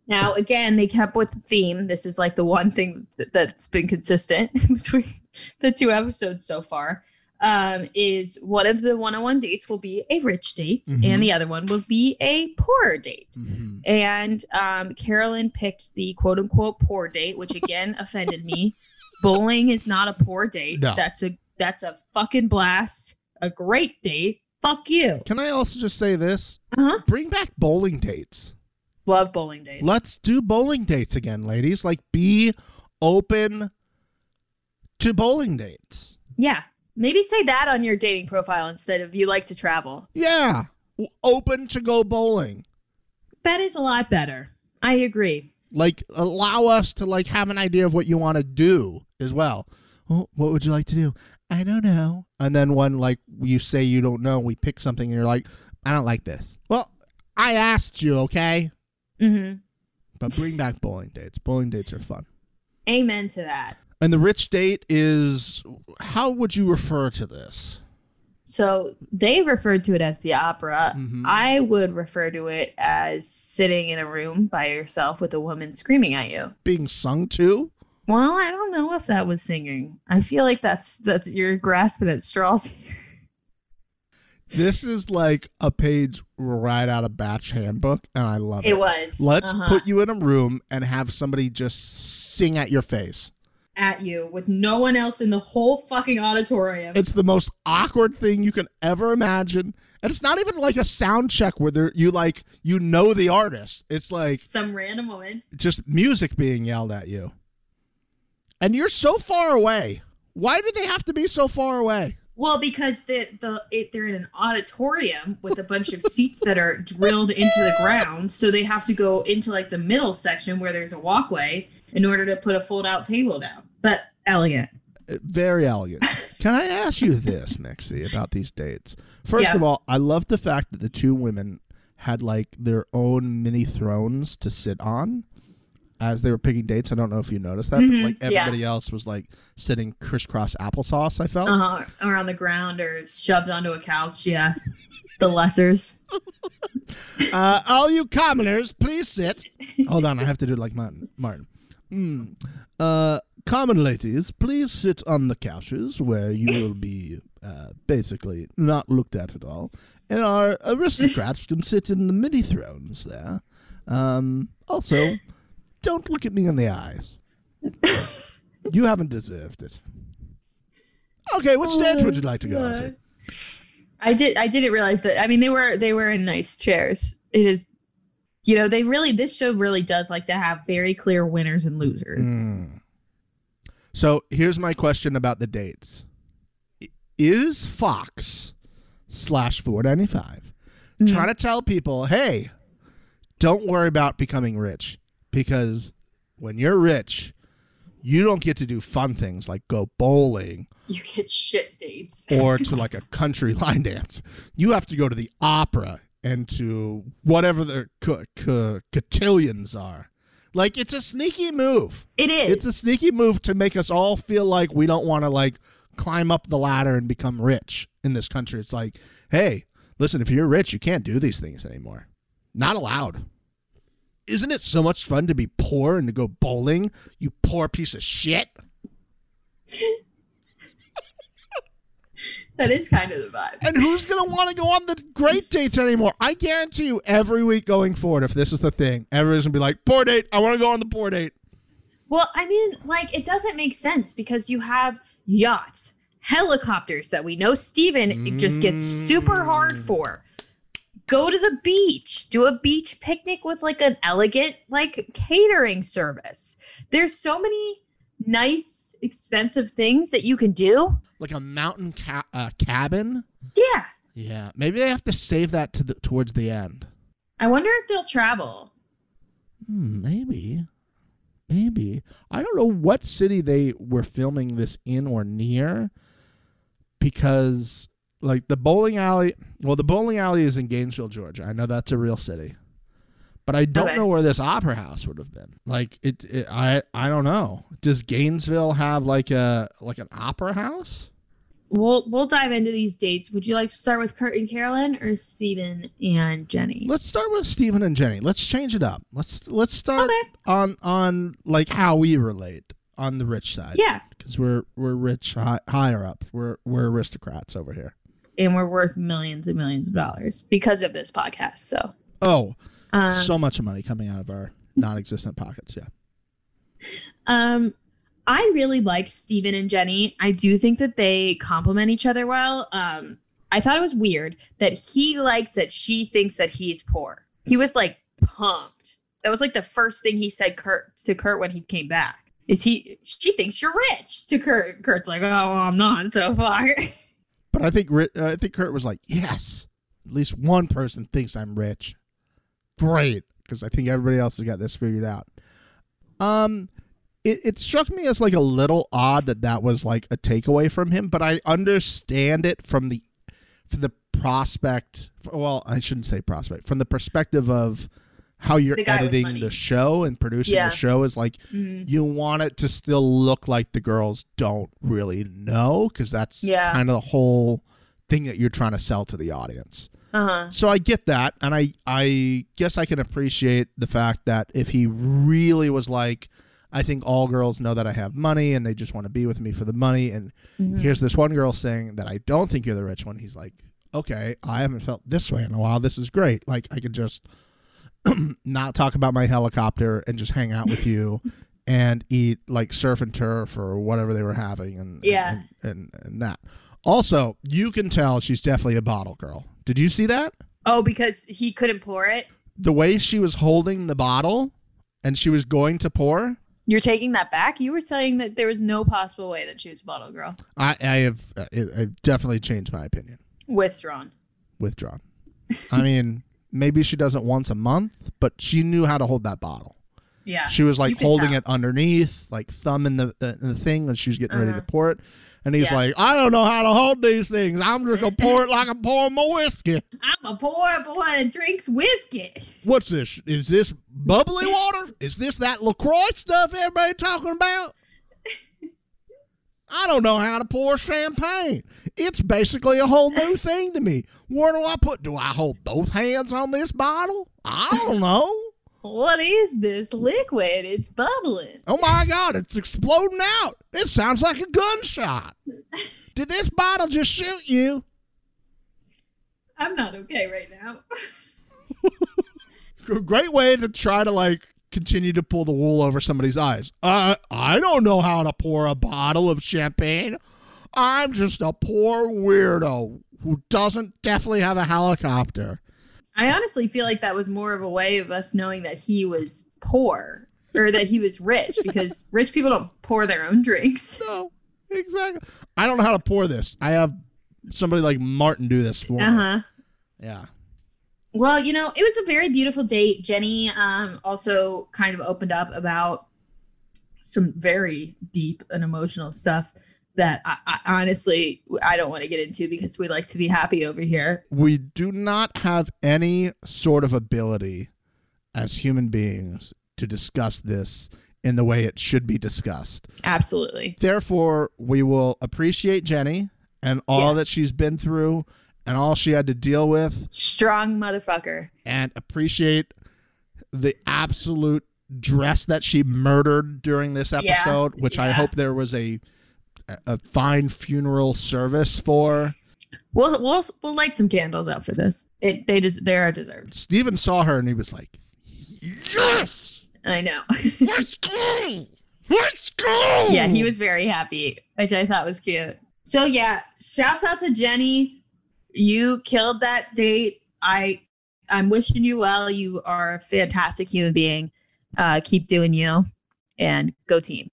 Now, again, they kept with the theme. This is like the one thing that, that's been consistent between the two episodes so far. Um, is one of the one-on-one dates will be a rich date, Mhm. and the other one will be a poorer date. hmm And um, Carolyn picked the quote-unquote poor date, which again offended me. Bowling is not a poor date. No. That's a that's a fucking blast. A great date. Fuck you. Can I also just say this? Uh huh. Bring back bowling dates. Love bowling dates. Let's do bowling dates again, ladies. Like, be open to bowling dates. Yeah. Maybe say that on your dating profile instead of you like to travel. Yeah, open to go bowling. That is a lot better. I agree. Like, allow us to like have an idea of what you want to do as well. Well, what would you like to do? I don't know. And then when like you say you don't know, we pick something, and you're like, I don't like this. Well, I asked you, okay? Mm-hmm. But bring back bowling dates. Bowling dates are fun. Amen to that. And the rich date is how would you refer to this? So they referred to it as the opera. Mhm. I would refer to it as sitting in a room by yourself with a woman screaming at you. Being sung to? Well, I don't know if that was singing. I feel like that's that's you're grasping at straws. This is like a page right out of Batch Handbook, and I love it. It was. Let's Uh-huh. put you in a room and have somebody just sing at your face. At you with no one else in the whole fucking auditorium. It's the most awkward thing you can ever imagine, And it's not even like a sound check where there, you like you know the artist. It's like Some random woman. just music being yelled at you. And you're so far away. Why do they have to be so far away? Well, because the the it, they're in an auditorium with a bunch of seats that are drilled into the ground, so they have to go into like the middle section where there's a walkway in order to put a fold out table down. But elegant. Very elegant. Can I ask you this, Mixie, about these dates? First Yeah. of all, I love the fact that the two women had like their own mini thrones to sit on as they were picking dates. I don't know if you noticed that, Mhm, but like yeah. everybody else was like sitting crisscross applesauce, I felt. Uh-huh. Or on the ground or shoved onto a couch. Yeah. The lessers. Uh, all you commoners, please sit. Hold on, I have to do it like Martin. Martin. Mm. Uh, common ladies, please sit on the couches where you will be uh, basically not looked at at all. And our aristocrats can sit in the mini thrones there. Um, also, don't look at me in the eyes. you haven't deserved it. Okay, which dance would you like to go to? I did I didn't realize that I mean they were they were in nice chairs. It is you know, they really this show really does like to have very clear winners and losers. Mm. So here's my question about the dates: Is Fox slash four ninety five Mhm. trying to tell people, hey, don't worry about becoming rich because when you're rich, you don't get to do fun things like go bowling You get shit dates. or to like a country line dance. You have to go to the opera and to whatever the co- co- cotillions are. Like it's a sneaky move. It is. It's a sneaky move to make us all feel like we don't want to like climb up the ladder and become rich in this country. It's like, hey, listen, if you're rich, you can't do these things anymore. Not allowed. Isn't it so much fun to be poor and to go bowling? You poor piece of shit. that is kind of the vibe. And who's going to want to go on the great dates anymore? I guarantee you, every week going forward, if this is the thing, everyone's going to be like, poor date. I want to go on the poor date. Well, I mean, like it doesn't make sense because you have yachts, helicopters that we know Steven just gets super hard Mm. for. Go to the beach, do a beach picnic with like an elegant like catering service. There's so many nice expensive things that you can do. Like a mountain ca- uh, cabin. Yeah. Yeah, maybe they have to save that to the towards the end. I wonder if they'll travel. Hmm, maybe, maybe I don't know what city they were filming this in or near, because like the bowling alley. Well, the bowling alley is in Gainesville, Georgia. I know that's a real city, but I don't Okay. know where this opera house would have been. Like it, it, I, I don't know. Does Gainesville have like a like an opera house? We'll we'll dive into these dates. Would you like to start with Kurt and Carolyn or Stephen and Jenny? Let's start with Stephen and Jenny. Let's change it up. Let's let's start Okay. on on like how we relate on the rich side. Yeah. because we're we're rich hi, higher up. We're we're aristocrats over here. and we're worth millions and millions of dollars because of this podcast. So, Oh, um, so much money coming out of our non-existent pockets. Yeah. um, I really liked Steven and Jenny. I do think that they complement each other well. Um, I thought it was weird that he likes that she thinks that he's poor. He was like pumped. That was like the first thing he said Kurt to Kurt when he came back. Is he? She thinks you're rich. To Kurt, Kurt's like, oh, well, I'm not. So fuck. But I think uh, I think Kurt was like, yes, at least one person thinks I'm rich. Great, because I think everybody else has got this figured out. Um, it, it struck me as like a little odd that that was like a takeaway from him, but I understand it from the from the prospect. Well, I shouldn't say prospect from the perspective of how you're The editing the show and producing Yeah. the show is like Mhm. you want it to still look like the girls don't really know because that's Yeah. kind of the whole thing that you're trying to sell to the audience. Uh huh. So I get that, and I I guess I can appreciate the fact that if he really was like, I think all girls know that I have money and they just want to be with me for the money, and Mhm. here's this one girl saying that I don't think you're the rich one. He's like, okay, I haven't felt this way in a while. This is great. Like I could just not talk about my helicopter and just hang out with you and eat like surf and turf or whatever they were having and Yeah. and, and, and that. Also, you can tell she's definitely a bottle girl. Did you see that? Oh, because he couldn't pour it. The way she was holding the bottle and she was going to pour. You're taking that back. You were saying that there was no possible way that she was a bottle girl. I, I have uh, it, I've definitely changed my opinion. Withdrawn. Withdrawn. I mean, maybe she does it once a month, but she knew how to hold that bottle. Yeah. She was like holding tell. it underneath, like thumb in the, the, in the thing, and she was getting ready to Uh-huh. pour it. And he's Yeah. like, I don't know how to hold these things. I'm just gonna pour it like I'm pouring my whiskey. I'm a poor boy that drinks whiskey. What's this? Is this bubbly water? Is this that LaCroix stuff everybody talking about? I don't know how to pour champagne. It's basically a whole new thing to me. Where do I put? Do I hold both hands on this bottle? I don't know. What is this liquid? It's bubbling. Oh my God, it's exploding out. It sounds like a gunshot. Did this bottle just shoot you? I'm not okay right now. Great way to try to like continue to pull the wool over somebody's eyes. Uh, I don't know how to pour a bottle of champagne. I'm just a poor weirdo who doesn't definitely have a helicopter. I honestly feel like that was more of a way of us knowing that he was poor or that he was rich because rich people don't pour their own drinks. No, exactly. I don't know how to pour this. I have somebody like Martin do this for Uh me. huh. Yeah. Well, you know, it was a very beautiful date. Jenny um, also kind of opened up about some very deep and emotional stuff that I, I honestly I don't want to get into because we like to be happy over here. we do not have any sort of ability as human beings to discuss this in the way it should be discussed. Absolutely. Therefore, we will appreciate Jenny and all Yes. that she's been through and all she had to deal with Strong motherfucker. and appreciate the absolute dress that she murdered during this Yeah, episode, which I hope there was a a fine funeral service for. We'll we'll we'll light some candles out for this. It they des- they are deserved. Steven saw her and he was like, "Yes!" I know. Let's go. Let's go. yeah, he was very happy, which I thought was cute. So yeah, shouts out to Jenny. You killed that date. I I'm wishing you well. You are a fantastic human being. Uh keep doing you and go team.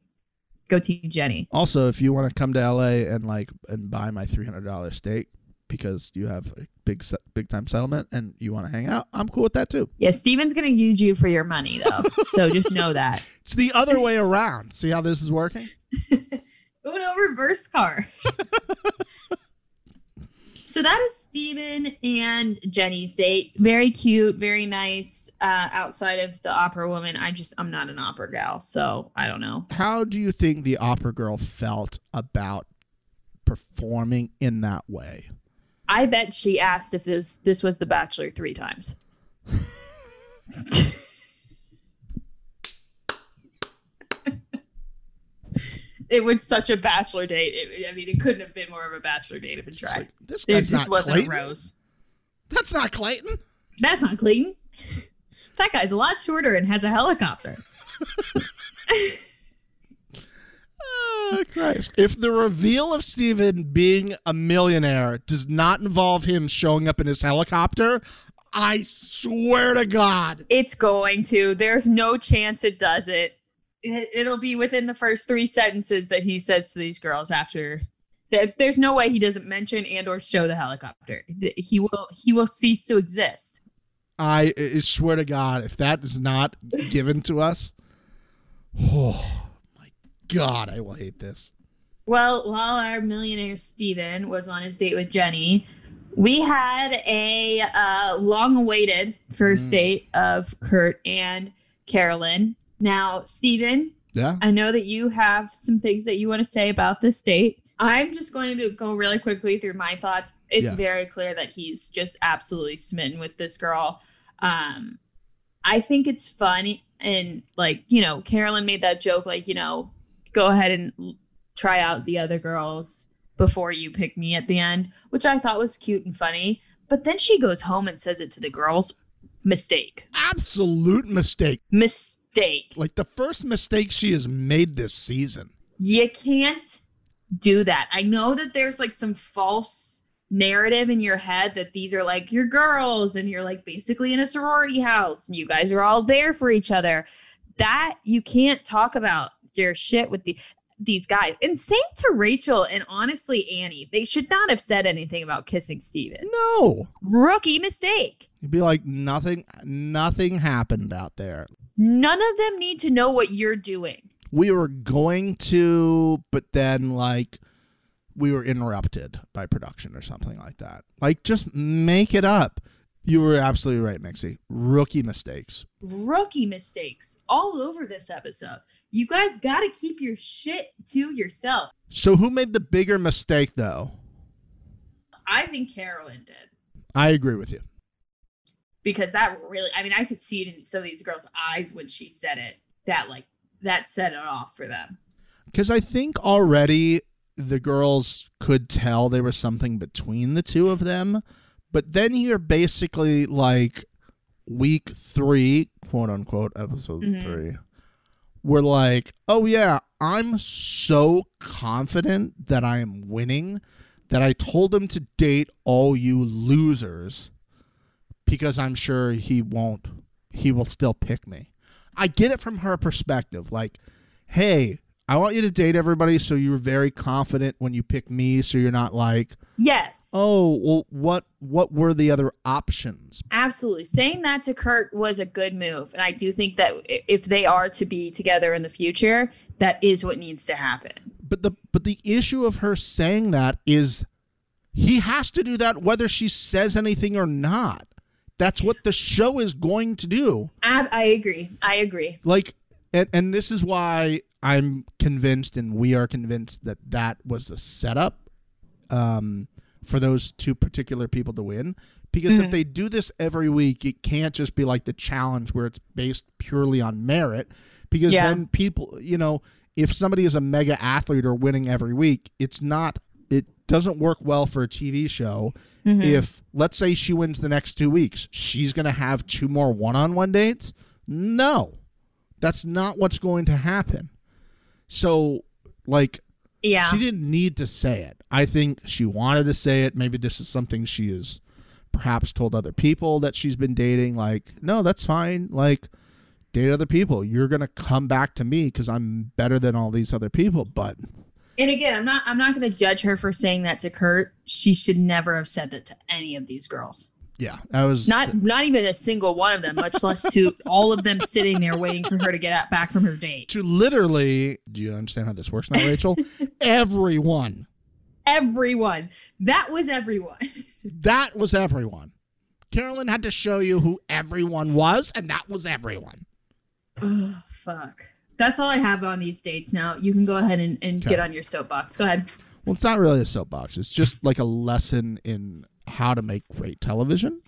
Go team Jenny. Also, if you want to come to LA and like and buy my three hundred dollar steak because you have a big big time settlement and you want to hang out, I'm cool with that too. Yeah, Steven's gonna use you for your money though. so just know that. It's the other way around. See how this is working? Uno reverse car. so that is Stephen and Jenny's date. Very cute, very nice. Uh, outside of the opera woman, I just I'm not an opera gal, so I don't know. How do you think the opera girl felt about performing in that way? I bet she asked if this this was The Bachelor three times. it was such a bachelor date. It, I mean, it couldn't have been more of a bachelor date if it tried. like, this it guy's just not wasn't Clayton. a rose. That's not Clayton. That's not Clayton. That guy's a lot shorter and has a helicopter. Oh, Christ. If the reveal of Steven being a millionaire does not involve him showing up in his helicopter, I swear to God. It's going to. There's no chance it does it. It. It'll be within the first three sentences that he says to these girls after. There's, there's no way he doesn't mention and or show the helicopter. He will he will cease to exist. I, I swear to God, if that is not given to us, oh my God, I will hate this. Well, while our millionaire Steven was on his date with Jenny, we had a uh, long-awaited first Mm. date of Kurt and Carolyn. Now, Stephen, Yeah. I know that you have some things that you want to say about this date. I'm just going to go really quickly through my thoughts. It's Yeah. very clear that he's just absolutely smitten with this girl. Um, I think it's funny and like you know, Carolyn made that joke like you know, go ahead and try out the other girls before you pick me at the end, which I thought was cute and funny. But then she goes home and says it to the girls. Mistake. Absolute mistake. Mistake. Like the first mistake she has made this season. You can't do that. I know that there's like some false narrative in your head that these are like your girls and you're like basically in a sorority house and you guys are all there for each other. That you can't talk about your shit with the these guys. And same to Rachel and honestly Annie. They should not have said anything about kissing Steven. No. Rookie mistake. You'd be like nothing nothing happened out there. None of them need to know what you're doing. We were going to but then like we were interrupted by production or something like that. Like just make it up. You were absolutely right, Mixie. Rookie mistakes. Rookie mistakes all over this episode. You guys got to keep your shit to yourself. So who made the bigger mistake though? I think Carolyn did. I agree with you. Because that really, I mean, I could see it in some of these girls' eyes when she said it. That like that set it off for them. Because I think already the girls could tell there was something between the two of them, but then you're basically like week three, quote unquote, episode Mhm. three. We're like, oh yeah, I'm so confident that I am winning that I told them to date all you losers because I'm sure he won't, he will still pick me. I get it from her perspective. Like, hey, I want you to date everybody so you're very confident when you pick me so you're not like, Yes. oh, well, what what were the other options? Absolutely. Saying that to Kurt was a good move. And I do think that if they are to be together in the future, that is what needs to happen. But the but the issue of her saying that is he has to do that whether she says anything or not. That's what the show is going to do. I, I agree. I agree. like and, and this is why i'm convinced and we are convinced that that was the setup um, for those two particular people to win because if Mhm. they do this every week it can't just be like the challenge where it's based purely on merit because Yeah. then people you know if somebody is a mega athlete or winning every week it's not it doesn't work well for a tv show Mhm. if let's say she wins the next two weeks she's going to have two more one-on-one dates? No. That's not what's going to happen. So like yeah. she didn't need to say it. I think she wanted to say it. Maybe this is something she has perhaps told other people that she's been dating. Like no that's fine. Like date other people. You're going to come back to me because i'm better than all these other people. But And again, I'm not I'm not going to judge her for saying that to Kurt. She should never have said that to any of these girls. yeah i was Not not even a single one of them, much less to all of them sitting there waiting for her to get back from her date. to literally do you understand how this works now rachel everyone Everyone. That was everyone. That was everyone. Carolyn had to show you who everyone was, and that was everyone. oh, fuck. That's all I have on these dates now. You can go ahead and, and Okay. get on your soapbox. Go ahead. Well, it's not really a soapbox. It's just like a lesson in how to make great television.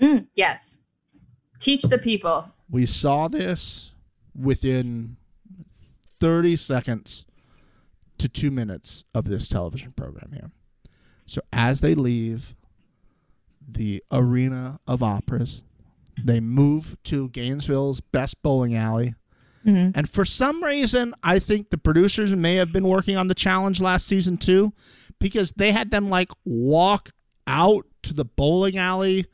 Mm, yes. Teach the people. We saw this within 30 seconds to two minutes of this television program here. So as they leave the arena of operas, they move to Gainesville's best bowling alley. Mhm. And for some reason, I think the producers may have been working on the challenge last season too, because they had them like walk out to the bowling alley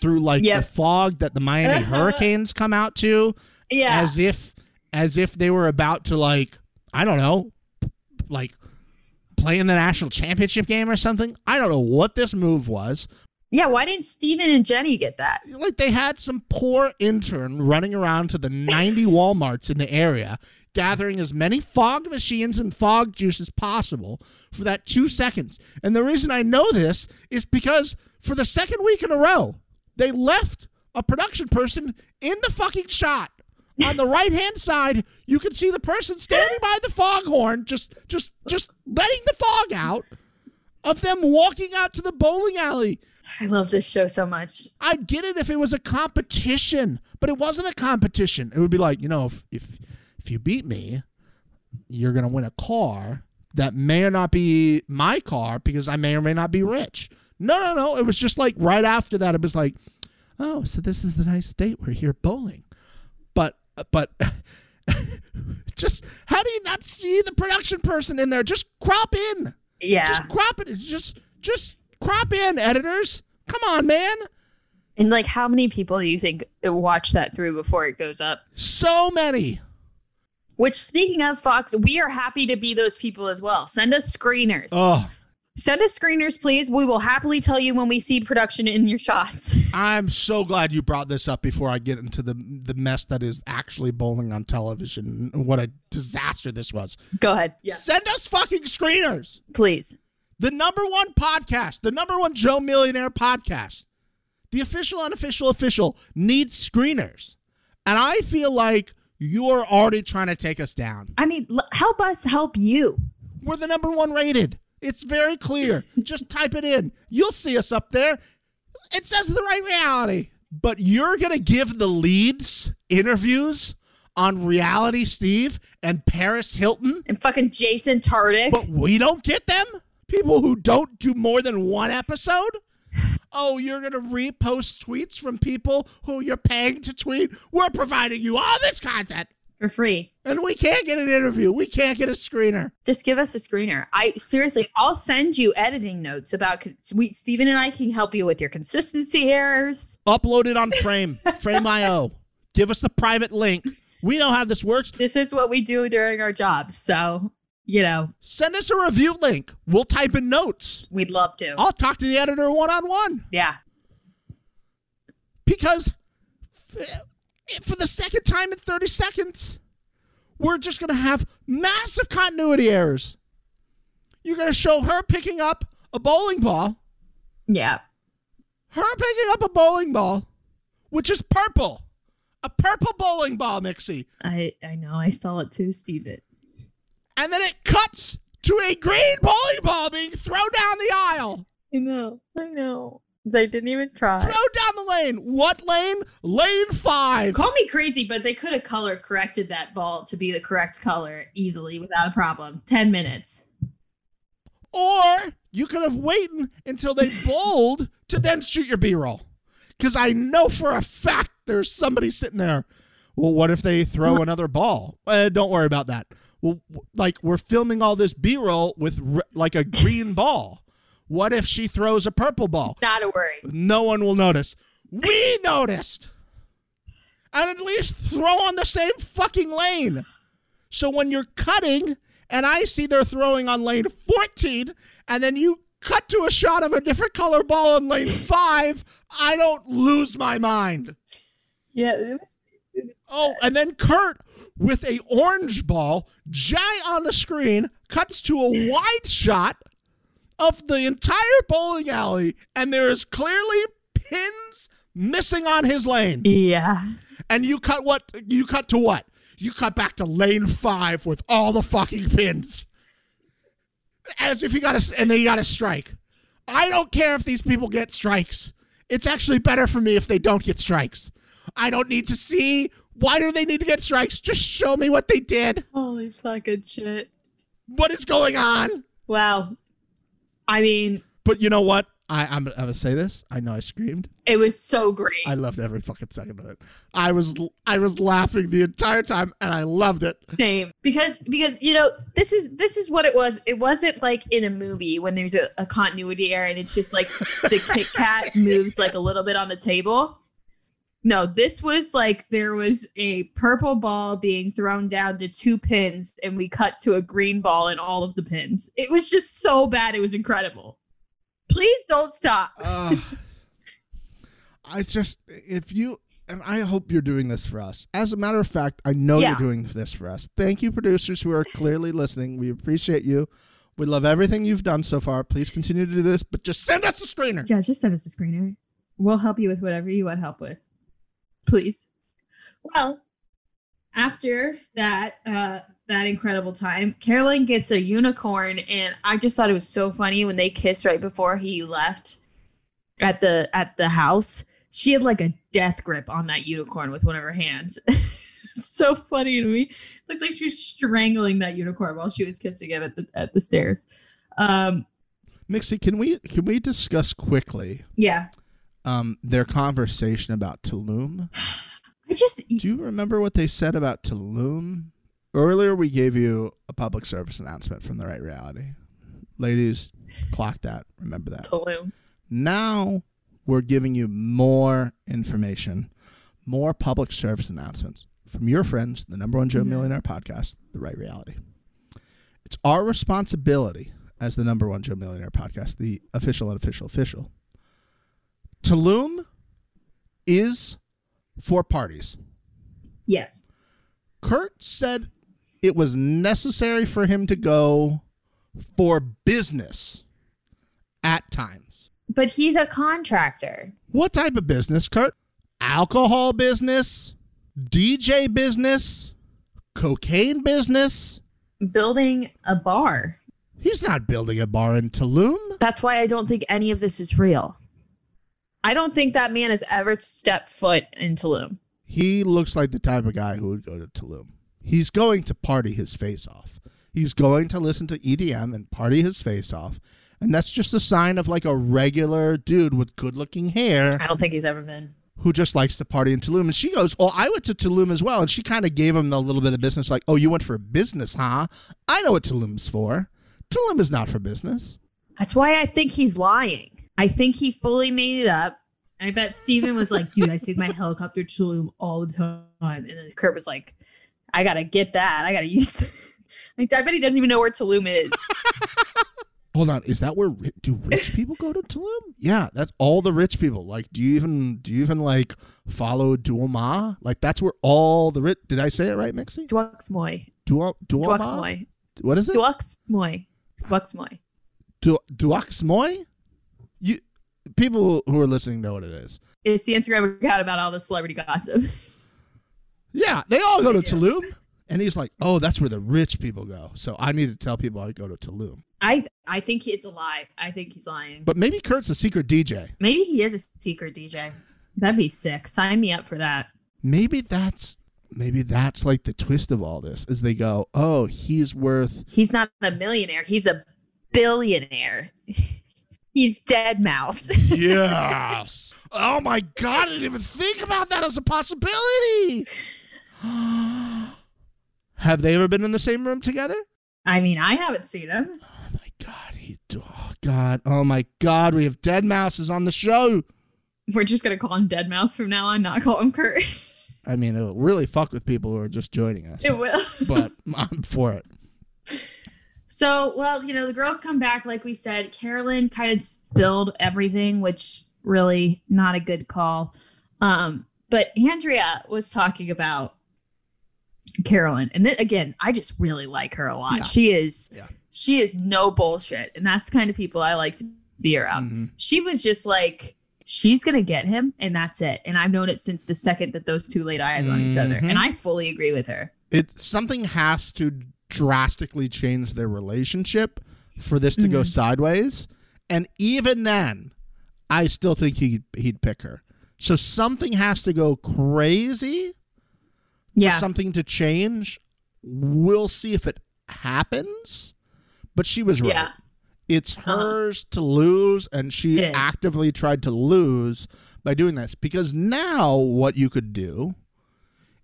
through like Yep. the fog that the Miami Hurricanes come out to, Yeah. as if as if they were about to like I don't know, like play in the national championship game or something. I don't know what this move was. Yeah. Why didn't Steven and Jenny get that? like they had some poor intern running around to the 90 Walmarts in the area, gathering as many fog machines and fog juice as possible for that two seconds. And the reason I know this is because for the second week in a row, they left a production person in the fucking shot. On the right hand side, you can see the person standing by the foghorn, just just just letting the fog out of them walking out to the bowling alley. I love this show so much. I'd get it if it was a competition, but it wasn't a competition. It would be like, you know, if if if you beat me, you're gonna win a car that may or not be my car because I may or may not be rich. No, no, no. It was just like right after that, it was like, oh, so this is the nice date. We're here bowling, but but Just how do you not see the production person in there? Just crop in. Yeah. Just crop it. Just just crop in, editors. Come on, man. and like, how many people do you think watch that through before it goes up? So many. Which, speaking of Fox, we are happy to be those people as well. Send us screeners. Oh, Send us screeners, please. We will happily tell you when we see production in your shots. I'm so glad you brought this up before I get into the the mess that is actually bowling on television. and What a disaster this was. Go ahead. Send us fucking screeners. Please. The number one podcast, the number one Joe Millionaire podcast, the official, unofficial, official needs screeners. And I feel like you're already trying to take us down. I mean, l- help us help you. We're the number one rated. It's very clear. Just type it in. You'll see us up there. It says the right reality. But you're going to give the leads interviews on Reality Steve and Paris Hilton, And fucking Jason Tartick. but we don't get them? People who don't do more than one episode? Oh, you're going to repost tweets from people who you're paying to tweet? We're providing you all this content. for free. And we can't get an interview. We can't get a screener. Just give us a screener. I seriously, I'll send you editing notes about. We Steven and I can help you with your consistency errors. upload it on Frame, Frame.io. Give us the private link. We know how this works. This is what we do during our jobs. So, you know, Send us a review link. We'll type in notes. we'd love to. I'll talk to the editor one on one Yeah. because for the second time in 30 seconds, we're just going to have massive continuity errors. You're going to show her picking up a bowling ball, Yeah. her picking up a bowling ball, which is purple. A purple bowling ball, Mixie. I I know. I saw it too, Steven. And then it cuts to a green bowling ball being thrown down the aisle, I know. I know. They didn't even try. Throw down the lane. What lane? Lane five. Call me crazy, but they could have color corrected that ball to be the correct color easily without a problem. 10 minutes. Or you could have waited until they bowled to then shoot your B-roll. Because I know for a fact there's somebody sitting there. Well, what if they throw another ball? Uh, don't worry about that. Well, like we're filming all this B-roll with r- like a green ball. What if she throws a purple ball? Not a worry. No one will notice. We noticed. And at least throw on the same fucking lane. So when you're cutting and I see they're throwing on lane 14 and then you cut to a shot of a different color ball on lane 5, I don't lose my mind. Yeah. Oh, and then Kurt with a orange ball giant on the screen cuts to a wide shot of the entire bowling alley and there is clearly pins missing on his lane. yeah. And you cut what you cut to what? You cut back to lane 5 with all the fucking pins. As if you got a and then you got a strike. I don't care if these people get strikes. It's actually better for me if they don't get strikes. I don't need to see why do they need to get strikes? Just show me what they did. Holy fucking shit. What is going on? Wow. I mean, But you know what? I, I'm, I'm gonna say this. I know I screamed. it was so great. I loved every fucking second of it. I was I was laughing the entire time, and I loved it. Same. Because because you know, this is this is what it was. It wasn't like in a movie when there's a, a continuity error and it's just like the Kit Kat moves like a little bit on the table. No, this was like there was a purple ball being thrown down to two pins, and we cut to a green ball in all of the pins. It was just so bad. It was incredible. Please don't stop. Uh, I just if you and I hope you're doing this for us. As a matter of fact, I know Yeah. you're doing this for us. Thank you, producers who are clearly listening. We appreciate you. We love everything you've done so far. Please continue to do this, but just send us a screener. Yeah, just send us a screener. We'll help you with whatever you want help with. Please. Well, after that uh that incredible time, Caroline gets a unicorn and I just thought it was so funny when they kissed right before he left at the at the house. She had like a death grip on that unicorn with one of her hands. So funny to me. Looked like she was strangling that unicorn while she was kissing him at the at the stairs. Um Mixie, can we can we discuss quickly yeah. Um, their conversation about Tulum? I just Do you remember what they said about Tulum? earlier we gave you a public service announcement from the right reality. Ladies, clock that. Remember that. Tulum. Now we're giving you more information, more public service announcements from your friends, the number one Joe Mhm. Millionaire podcast, The Right Reality. It's our responsibility as the number one Joe Millionaire podcast, the official and official official. Tulum is for parties. Yes. Kurt said it was necessary for him to go for business at times. But he's a contractor. What type of business, Kurt? Alcohol business, DJ business, cocaine business. Building a bar. He's not building a bar in Tulum. That's why I don't think any of this is real. I don't think that man has ever stepped foot in Tulum. He looks like the type of guy who would go to Tulum. He's going to party his face off. He's going to listen to EDM and party his face off. And that's just a sign of like a regular dude with good looking hair I don't think he's ever been. who just likes to party in Tulum. And she goes, Oh, I went to Tulum as well. And she kind of gave him a little bit of business, like, Oh, you went for business, huh? I know what Tulum's for. Tulum is not for business. That's why I think he's lying. I think he fully made it up. I bet Steven was like, dude, I take my helicopter to Tulum all the time. And then Kurt was like, I gotta get that. I gotta use that. Like, I bet he doesn't even know where Tulum is. Hold on, is that where do rich people go to Tulum? Yeah, that's all the rich people. Like, do you even do you even like follow Duoma? Like, that's where all the rich. Did I say it right, Mixie? Duaxmoy. Duo Duoma. Duaxmoy. What is it? Duaxmoy. Duaxmoy. Du- Duaxmoy? People who are listening know what it is. It's the Instagram account about all the celebrity gossip. Yeah, they all go to. Tulum. And he's like, "Oh, that's where the rich people go." So I need to tell people I go to Tulum. I I think it's a lie. I think he's lying. But maybe Kurt's a secret DJ. Maybe he is a secret DJ. That'd be sick. Sign me up for that. Maybe that's maybe that's like the twist of all this. Is they go, "Oh, he's worth He's not a millionaire. He's a billionaire. he's deadmau5. yes. oh my god, I didn't even think about that as a possibility. Have they ever been in the same room together? I mean, I haven't seen him. Oh my god, he oh god, oh my god, we have dead mouses on the show. We're just gonna call him Deadmau5 from now on, not call him Kurt. I mean, it'll really fuck with people who are just joining us. it will. but I'm for it. So, well, you know, the girls come back, like we said. Carolyn kind of spilled everything, which really not a good call. Um, but Andrea was talking about Carolyn, and then again, I just really like her a lot. Yeah. She is, Yeah. she is no bullshit, and that's the kind of people I like to be around. Mhm. She was just like, she's gonna get him, and that's it. And I've known it since the second that those two laid eyes on each other, and I fully agree with her. It something has to drastically change their relationship for this to go Mhm. sideways, and even then, I still think he he'd pick her. So something has to go crazy for Yeah, something to change. We'll see if it happens. But she was right. yeah. It's Uh-huh. hers to lose, and she actively tried to lose by doing this. Because now, what you could do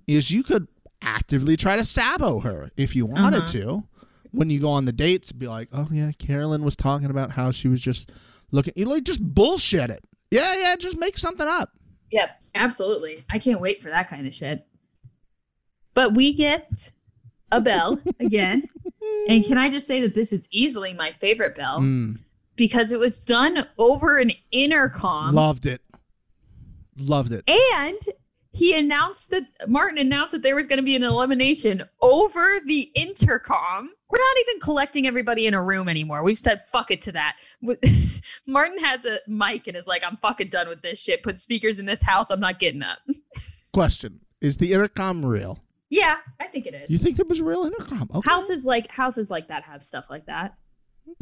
is you could actively try to sabo her if you wanted Uh-huh. to. When you go on the dates, be like, "Oh yeah, Carolyn was talking about how she was just looking." You like just bullshit it. Yeah, yeah, just make something up. Yep, absolutely. I can't wait for that kind of shit. But we get a bell again. and can I just say that this is easily my favorite bell Mm, because it was done over an intercom. loved it. Loved it. and he announced that Martin announced that there was going to be an elimination over the intercom. We're not even collecting everybody in a room anymore. We've said fuck it to that. Martin has a mic and is like, I'm fucking done with this shit. Put speakers in this house. I'm not getting up. Question: Is the intercom real? Yeah, I think it is. You think there was real intercom? Okay. houses like houses like that have stuff like that.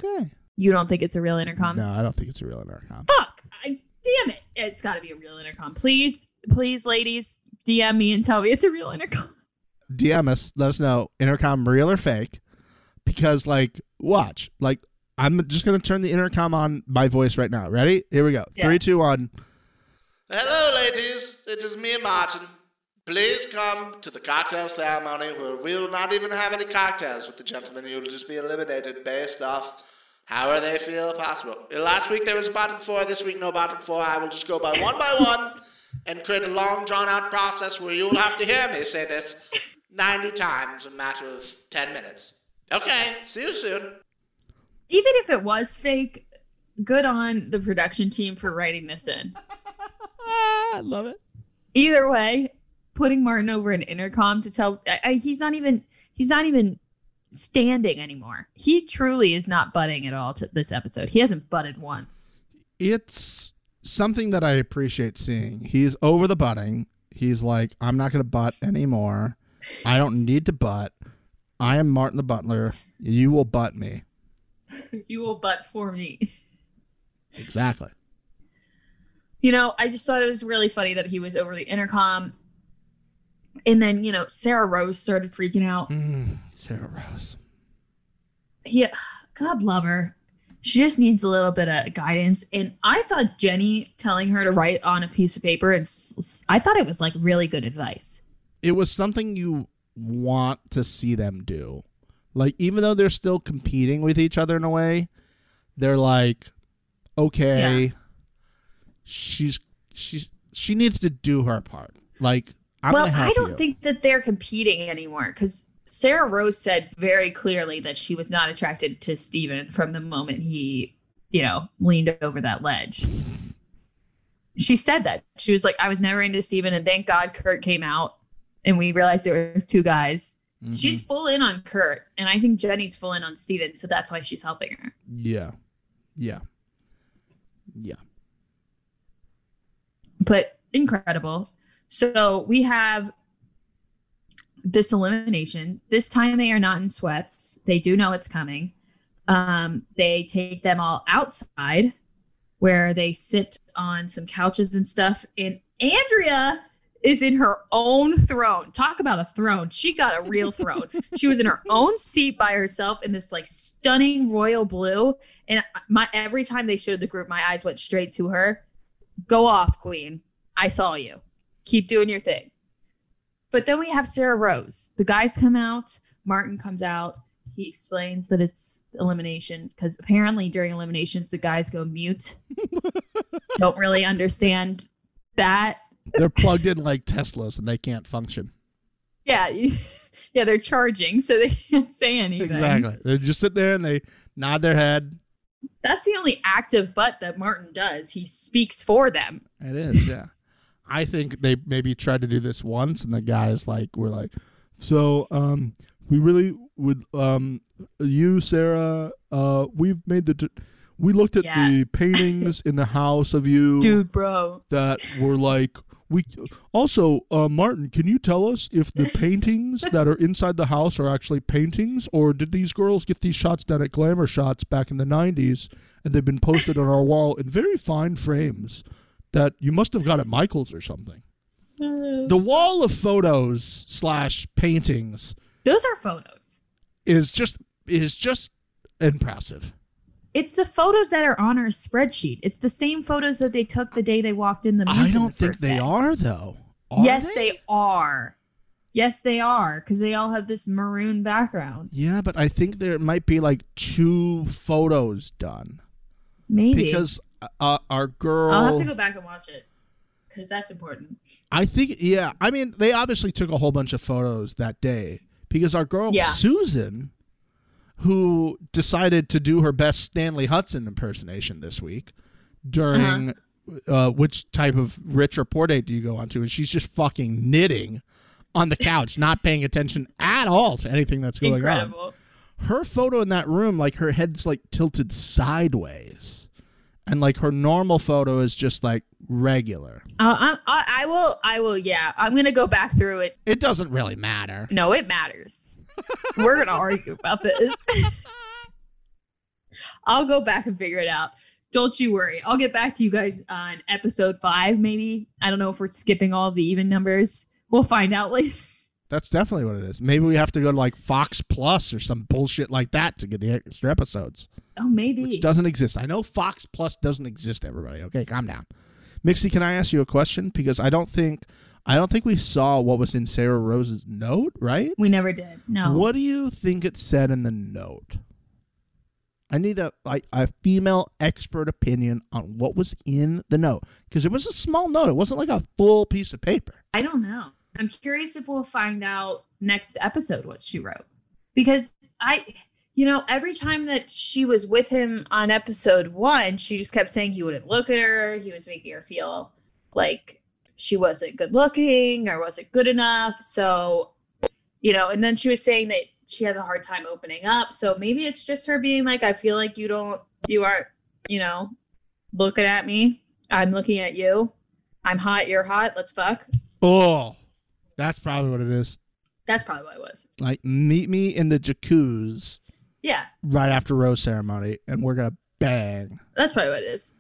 Okay. You don't think it's a real intercom? No, I don't think it's a real intercom. Fuck! I, damn it! It's got to be a real intercom. Please, please, ladies, DM me and tell me it's a real intercom. DM us, let us know intercom real or fake. Because like, watch, like I'm just gonna turn the intercom on my voice right now. Ready? Here we go. Yeah. Three, two, one. Hello, ladies. It is me, Martin. Please come to the cocktail ceremony where we will not even have any cocktails with the gentlemen. You'll just be eliminated based off however they feel possible. Last week there was a bottom four. This week no bottom four. I will just go by one by one and create a long drawn out process where you will have to hear me say this 90 times in a matter of 10 minutes. Okay, see you soon. Even if it was fake, good on the production team for writing this in. I love it. Either way, putting Martin over an intercom to tell I, I, he's not even he's not even standing anymore. He truly is not butting at all to this episode. He hasn't butted once. It's something that I appreciate seeing. He's over the butting. He's like, I'm not going to butt anymore. I don't need to butt. I am Martin the Butler. You will butt me. You will butt for me. Exactly. You know, I just thought it was really funny that he was over the intercom. And then, you know, Sarah Rose started freaking out. Mm, Sarah Rose. He, God love her. She just needs a little bit of guidance. And I thought Jenny telling her to write on a piece of paper, and I thought it was like really good advice. It was something you want to see them do. Like, even though they're still competing with each other in a way, they're like, okay, Yeah. she's she's she needs to do her part. Like, I'm well, I don't you. think that they're competing anymore because Sarah Rose said very clearly that she was not attracted to Steven from the moment he, you know, leaned over that ledge. She said that. She was like, I was never into Steven, and thank God Kurt came out and we realized there was two guys. Mhm. She's full in on Kurt, and I think Jenny's full in on Steven, so that's why she's helping her. yeah, yeah, yeah. but incredible. So we have this elimination. This time they are not in sweats. They do know it's coming. Um, they take them all outside where they sit on some couches and stuff. And Andrea is in her own throne. Talk about a throne. She got a real throne. she was in her own seat by herself in this like stunning royal blue. And my every time they showed the group, my eyes went straight to her. Go off, Queen. I saw you. Keep doing your thing. But then we have Sarah Rose. The guys come out. Martin comes out. He explains that it's elimination because apparently during eliminations the guys go mute. Don't really understand that. They're plugged in like Teslas and they can't function. Yeah, yeah, they're charging, so they can't say anything. Exactly. They just sit there and they nod their head. That's the only active butt that Martin does. He speaks for them. It is, yeah. I think they maybe tried to do this once, and the guys like were like, "So, um, we really would, um, you, Sarah, uh, we've made the, we looked at Yeah. the paintings in the house of you Dude, bro. that were like." We also, uh, Martin, can you tell us if the paintings that are inside the house are actually paintings, or did these girls get these shots done at Glamour Shots back in the '90s, and they've been posted on our wall in very fine frames that you must have got at Michaels or something? Uh, the wall of photos slash paintings Those are photos. is just is just impressive. It's the photos that are on our spreadsheet. It's the same photos that they took the day they walked in the I don't the think they day. are though. Are yes, they? are. Yes, they are because they all have this maroon background. Yeah, but I think there might be like two photos done Maybe because uh, our girl. I'll have to go back and watch it because that's important. I think yeah. I mean, they obviously took a whole bunch of photos that day because our girl Yeah. Susan, who decided to do her best Stanley Hudson impersonation this week during uh which type of rich or poor date do you go on to? And she's just fucking knitting on the couch, not paying attention at all to anything that's going on her photo in that room, like her head's like tilted sideways, and like her normal photo is just like regular. Uh, I, I, I will. I will. Yeah, I'm gonna go back through it. It doesn't really matter. No, it matters. We're gonna argue about this. I'll go back and figure it out. Don't you worry. I'll get back to you guys on episode five, maybe. I don't know if we're skipping all the even numbers. We'll find out later. That's definitely what it is. Maybe we have to go to like Fox Plus or some bullshit like that to get the extra episodes, Oh, maybe. which doesn't exist. I know Fox Plus doesn't exist. Everybody, okay, calm down. Mixie, can I ask you a question? Because I don't think I don't think we saw what was in Sarah Rose's note, right? We never did. No. What do you think it said in the note? I need a like a female expert opinion on what was in the note because it was a small note. It wasn't like a full piece of paper. I don't know. I'm curious if we'll find out next episode what she wrote. Because I, you know, every time that she was with him on episode one, she just kept saying he wouldn't look at her. He was making her feel like she wasn't good looking or wasn't good enough. So, you know, and then she was saying that she has a hard time opening up. So maybe it's just her being like, I feel like you don't, you aren't, you know, looking at me. I'm looking at you. I'm hot. You're hot. Let's fuck. Oh, that's probably what it is. That's probably what it was. Like, meet me in the jacuzzi Yeah, right after rose ceremony, and we're gonna bang. that's probably what it is.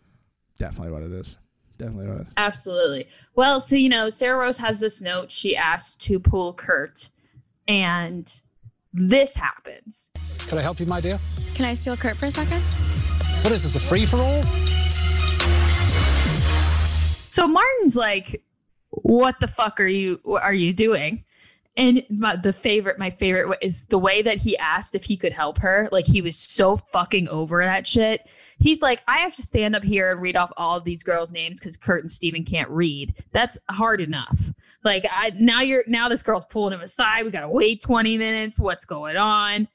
Definitely what it is. Definitely what it is. Absolutely. Well, so you know, Sarah Rose has this note she asked to pull Kurt, and this happens. Can I help you, my dear? Can I steal Kurt for a second? What is this, a free for all? So Martin's like, "What the fuck are you are you doing?" And my, the favorite, my favorite is the way that he asked if he could help her. Like he was so fucking over that shit. He's like, I have to stand up here and read off all of these girls' names because Kurt and Steven can't read. That's hard enough. Like I now you're now this girl's pulling him aside. We gotta wait 20 minutes. What's going on?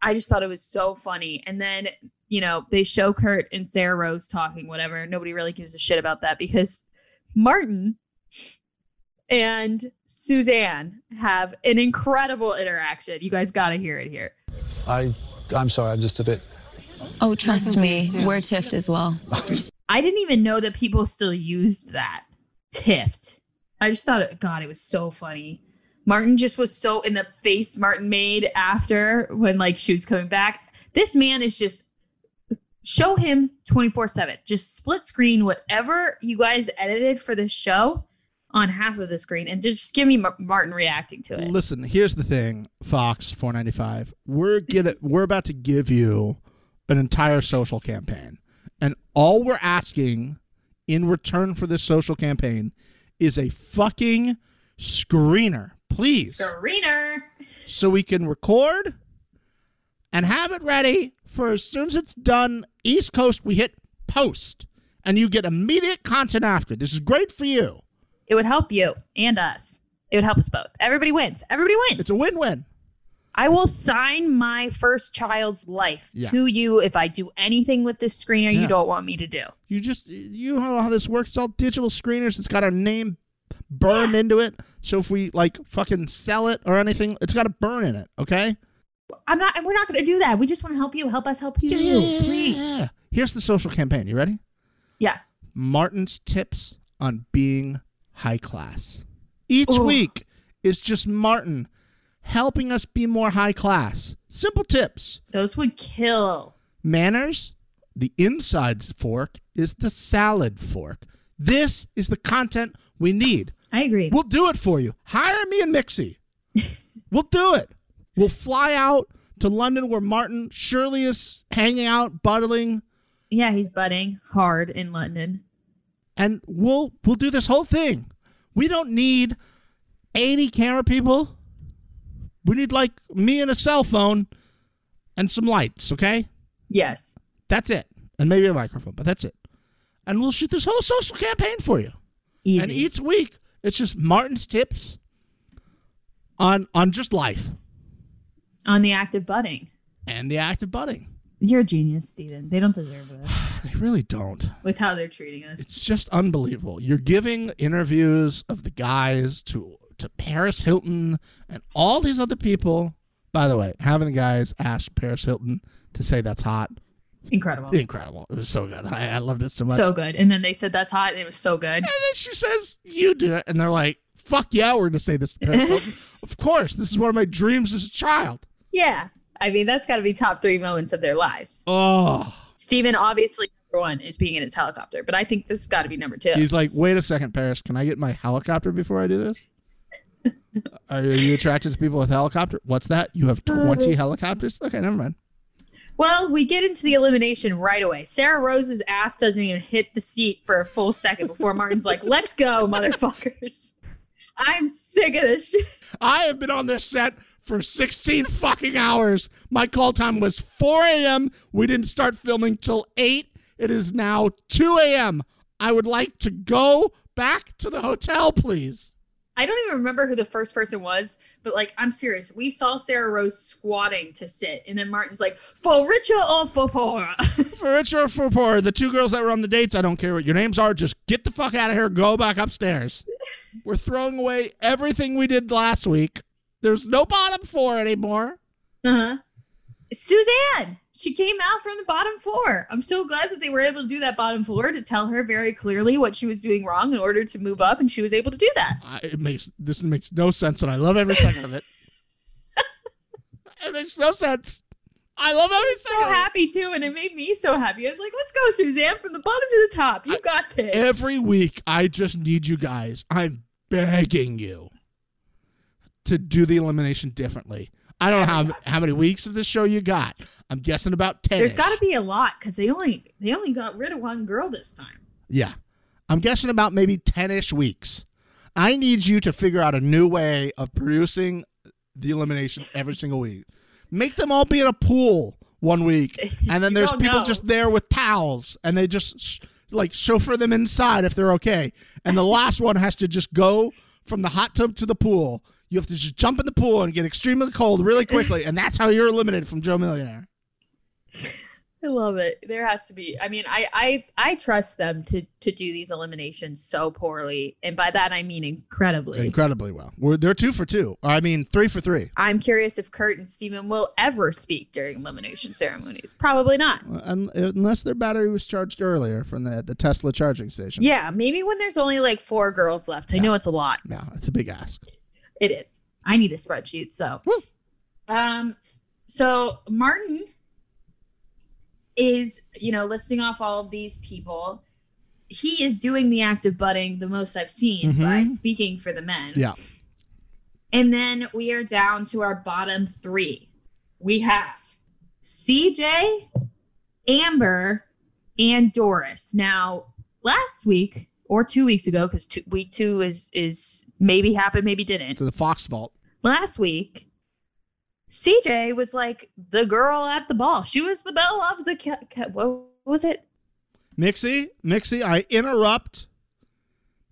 I just thought it was so funny. And then, you know, they show Kurt and Sarah Rose talking, whatever. Nobody really gives a shit about that because Martin and Suzanne have an incredible interaction. You guys got to hear it here. I, I'm sorry, I'm just a bit. Oh, trust me, we're tiffed as well. I didn't even know that people still used that tiffed. I just thought, it, God, it was so funny. Martin just was so in the face Martin made after when like she was coming back. This man is just show him 24 7. Just split screen whatever you guys edited for this show on half of the screen and just give me Martin reacting to it. Listen, here's the thing, Fox 495. We're get we're about to give you an entire social campaign. And all we're asking in return for this social campaign is a fucking screener, please. Screener. So we can record and have it ready for as soon as it's done. East Coast, we hit post. And you get immediate content after. This is great for you. It would help you and us. It would help us both. Everybody wins. Everybody wins. It's a win-win. I will sign my first child's life Yeah. to you if I do anything with this screener Yeah. you don't want me to do. You just you know how this works. It's all digital screeners. It's got our name burned into it. So if we like fucking sell it or anything, it's got a burn in it. Okay. I'm not, and we're not going to do that. We just want to help you. Help us help you, please. Here's the social campaign. You ready? Yeah. Martin's tips on being high class. Each Ooh. week is just Martin helping us be more high class. Simple tips. Those would kill. Manners, the inside fork is the salad fork. This is the content we need. I agree. We'll do it for you. Hire me and Mixie. we'll do it. We'll fly out to London where Martin Shirley is hanging out, buttling, yeah, he's budding hard in London. And we'll we'll do this whole thing. We don't need 80 camera people. We need like me and a cell phone and some lights, okay? Yes. That's it. And maybe a microphone, but that's it. And we'll shoot this whole social campaign for you. Easy. And each week it's just Martin's tips on on just life On the act of budding. and the act of budding. You're a genius, Steven. They don't deserve this They really don't. with how they're treating us. It's just unbelievable. You're giving interviews of the guys to to Paris Hilton and all these other people. By the way, having the guys ask Paris Hilton to say that's hot, Incredible. incredible. It was so good. I, I loved it so much. So good. And then they said that's hot and it was so good. and then she says, "You do it," and they're like, "Fuck yeah, we're gonna say this to Paris Hilton." of course, this is one of my dreams as a child. Yeah. I mean, that's got to be top three moments of their lives. Oh, Steven, obviously, number one is being in his helicopter, but I think this has got to be number two. he's like, "Wait a second, Paris. Can I get my helicopter before I do this?" Are you attracted to people with helicopter? What's that? You have twenty uh. helicopters? Okay, never mind. Well, we get into the elimination right away. Sarah Rose's ass doesn't even hit the seat for a full second before Martin's like, let's go, motherfuckers. I'm sick of this shit. I have been on this set for 16 fucking hours. My call time was 4 a.m. We didn't start filming till 8. It is now 2 a.m. I would like to go back to the hotel, please. I don't even remember who the first person was, but like, I'm serious. We saw Sarah Rose squatting to sit, and then Martin's like, "For richer or for poorer." For richer or for poor, the two girls that were on the dates, I don't care what your names are. Just get the fuck out of here. Go back upstairs. We're throwing away everything we did last week. There's no bottom four anymore. uh-huh. Suzanne, she came out from the bottom floor. I'm so glad that they were able to do that bottom floor to tell her very clearly what she was doing wrong in order to move up, and she was able to do that. I, it makes this makes no sense, and I love every second of it. it makes no sense. I love every so second. of it. happy too, and it made me so happy. I was like, "Let's go, Suzanne, from the bottom to the top. You got this." Every week, I just need you guys. I'm begging you to do the elimination differently. I don't know how how many weeks of this show you got. I'm guessing about ten. There's got to be a lot because they only they only got rid of one girl this time. Yeah. I'm guessing about maybe 10 ish weeks. I need you to figure out a new way of producing the elimination every single week. Make them all be in a pool one week, and then there's people know. just there with towels, and they just sh- like chauffeur them inside if they're okay. And the last one has to just go from the hot tub to the pool. You have to just jump in the pool and get extremely cold really quickly, and that's how you're eliminated from Joe Millionaire. I love it. There has to be. I mean, I I I trust them to to do these eliminations so poorly, and by that I mean incredibly. Incredibly well. We're, they're two for two. I mean, three for three. I'm curious if Kurt and Steven will ever speak during elimination ceremonies. Probably not. Un- unless their battery was charged earlier from the, the Tesla charging station. Yeah, maybe when there's only like four girls left. I know it's a lot. No, it's a big ask. It is. I need a spreadsheet. So, um, so Martin is, you know, listing off all of these people. He is doing the act of butting the most I've seen Mhm. by speaking for the men. Yeah. And then we are down to our bottom three. We have CJ, Amber, and Doris. Now, last week or two weeks ago, because week two is is maybe happened, maybe didn't. To the Fox vault. Last week, CJ was like the girl at the ball. She was the belle of the ca- ca- what was it? Mixie, Mixie, I interrupt.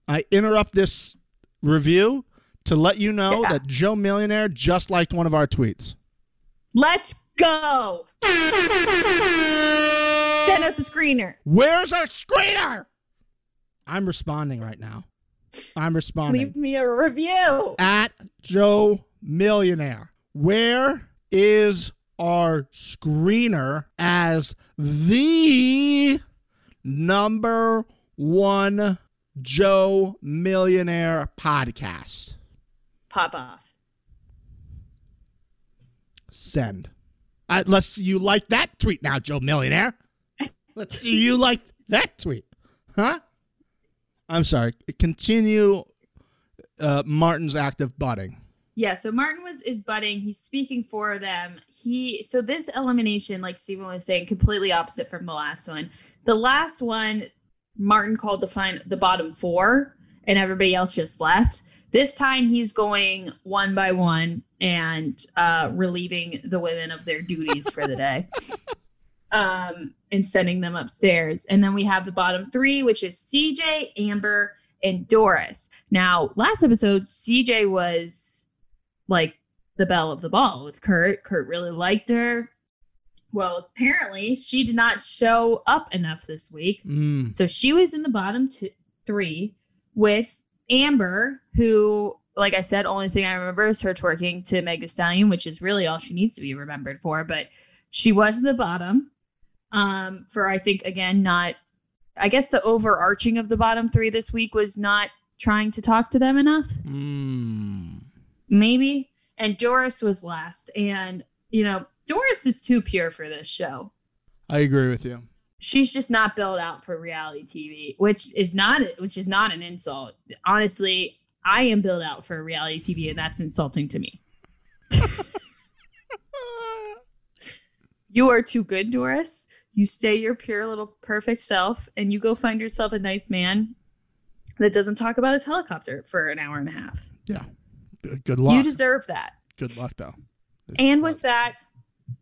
I interrupt this review to let you know Yeah. that Joe Millionaire just liked one of our tweets. Let's go. Send us a screener. Where's our screener? I'm responding right now. I'm responding. Leave me a review. at Joe Millionaire. Where is our screener as the number one Joe Millionaire podcast? Pop off. Send. Uh, let's see you like that tweet now, Joe Millionaire. Let's see you like that tweet. Huh? I'm sorry. Continue uh, Martin's act of butting. Yeah, so Martin was is budding. He's speaking for them. He so this elimination, like Stephen was saying, completely opposite from the last one. The last one, Martin called the fine the bottom four, and everybody else just left. This time he's going one by one and uh, relieving the women of their duties for the day. Um, and sending them upstairs. And then we have the bottom three, which is CJ, Amber, and Doris. Now, last episode, CJ was like the belle of the ball with Kurt. Kurt really liked her. Well, apparently she did not show up enough this week. Mm. So she was in the bottom two, three with Amber, who, like I said, only thing I remember is her twerking to Meg Thee Stallion, which is really all she needs to be remembered for. But she was in the bottom um, for, I think, again, not, I guess the overarching of the bottom three this week was not trying to talk to them enough Mm. maybe. And Doris was last. And, you know, Doris is too pure for this show. I agree with you. She's just not built out for reality TV, which is not which is not an insult. Honestly, I am built out for reality TV, and that's insulting to me. You are too good, Doris. You stay your pure little perfect self, and you go find yourself a nice man. that doesn't talk about his helicopter for an hour and a half. Yeah. Good, luck. You deserve that. good luck though. And with that,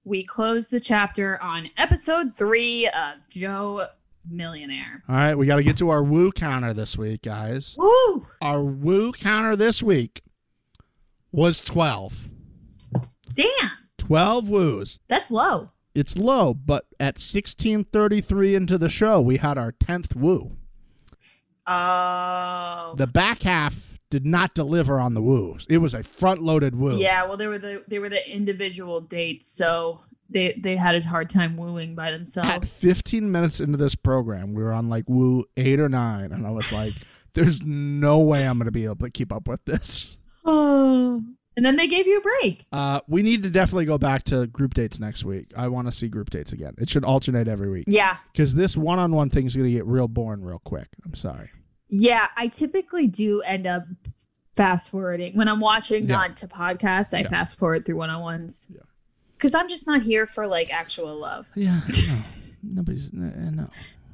we close the chapter on episode three of Joe Millionaire. All right, we got to get to our woo counter this week, guys. Woo! Our woo counter this week was 12. Damn, 12 woos. that's low. It's low, but at 1633 into the show, we had our 10th woo. Oh. The back half did not deliver on the woos. It was a front-loaded woo. Yeah, well, they were the they were the individual dates, so they they had a hard time wooing by themselves. At themselves. 15 minutes into this program, we were on like woo 8 or 9 and I was like there's no way I'm going to be able to keep up with this. Oh. And then they gave you a break. Uh, we need to definitely go back to group dates next week. I want to see group dates again. It should alternate every week Yeah. because this one-on-one thing is going to get real boring real quick. I'm sorry. Yeah, I typically do end up fast forwarding when I'm watching Yeah. not to podcasts. I Yeah. fast forward through one on ones. Yeah. Because I'm just not here for like actual love. Yeah, no, nobody's no.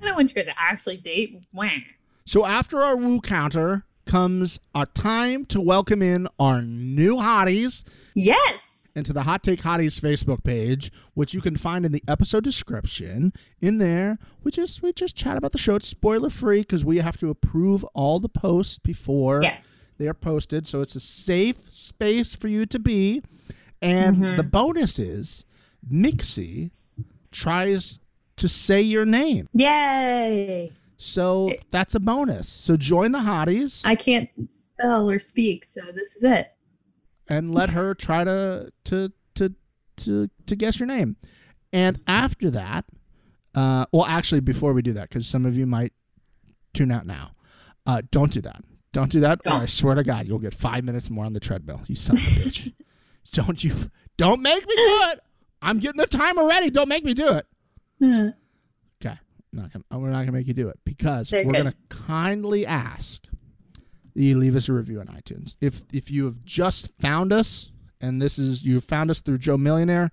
I don't want you guys to actually date. When. So after our woo counter comes a time to welcome in our new hotties Yes. into the Hot Take Hotties Facebook page, which you can find in the episode description. In there, we just we just chat about the show. It's spoiler free because we have to approve all the posts before Yes. they are posted. So it's a safe space for you to be. And mm-hmm. the bonus is Mixie tries to say your name. Yay. So that's a bonus. So join the hotties I can't spell or speak, so this is it. and let her try to to to to to guess your name. And after that, uh, well, actually, before we do that, because some of you might tune out now, uh, don't do that. Don't do that, or I swear to God, you'll get five minutes more on the treadmill. You son of a bitch! Don't you? Don't make me do it. I'm getting the timer ready. Don't make me do it. Not gonna. Oh, we're not gonna make you do it because Very we're good. gonna kindly ask that you leave us a review on iTunes. If if you have just found us and this is you found us through Joe Millionaire,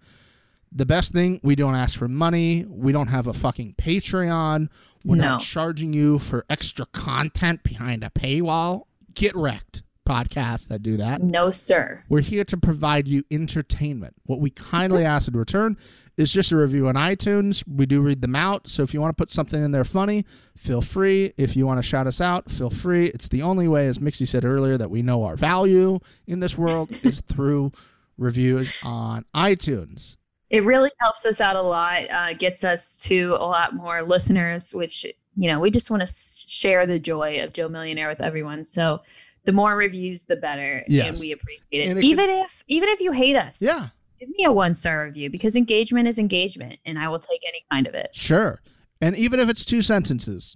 the best thing we don't ask for money. We don't have a fucking Patreon. We're No. not charging you for extra content behind a paywall. Get wrecked podcasts that do that. No, sir. We're here to provide you entertainment. What we kindly ask in return is just a review on iTunes. We do read them out. So if you want to put something in there funny, feel free. If you want to shout us out, feel free. It's the only way, as Mixie said earlier, that we know our value in this world is through reviews on iTunes. It really helps us out a lot. Uh, gets us to a lot more listeners, which you know we just want to share the joy of Joe Millionaire with everyone. So the more reviews, the better, Yes. and we appreciate it. it even if even if you hate us, Yeah, give me a one star review because engagement is engagement, and I will take any kind of it. sure. And even if it's two sentences,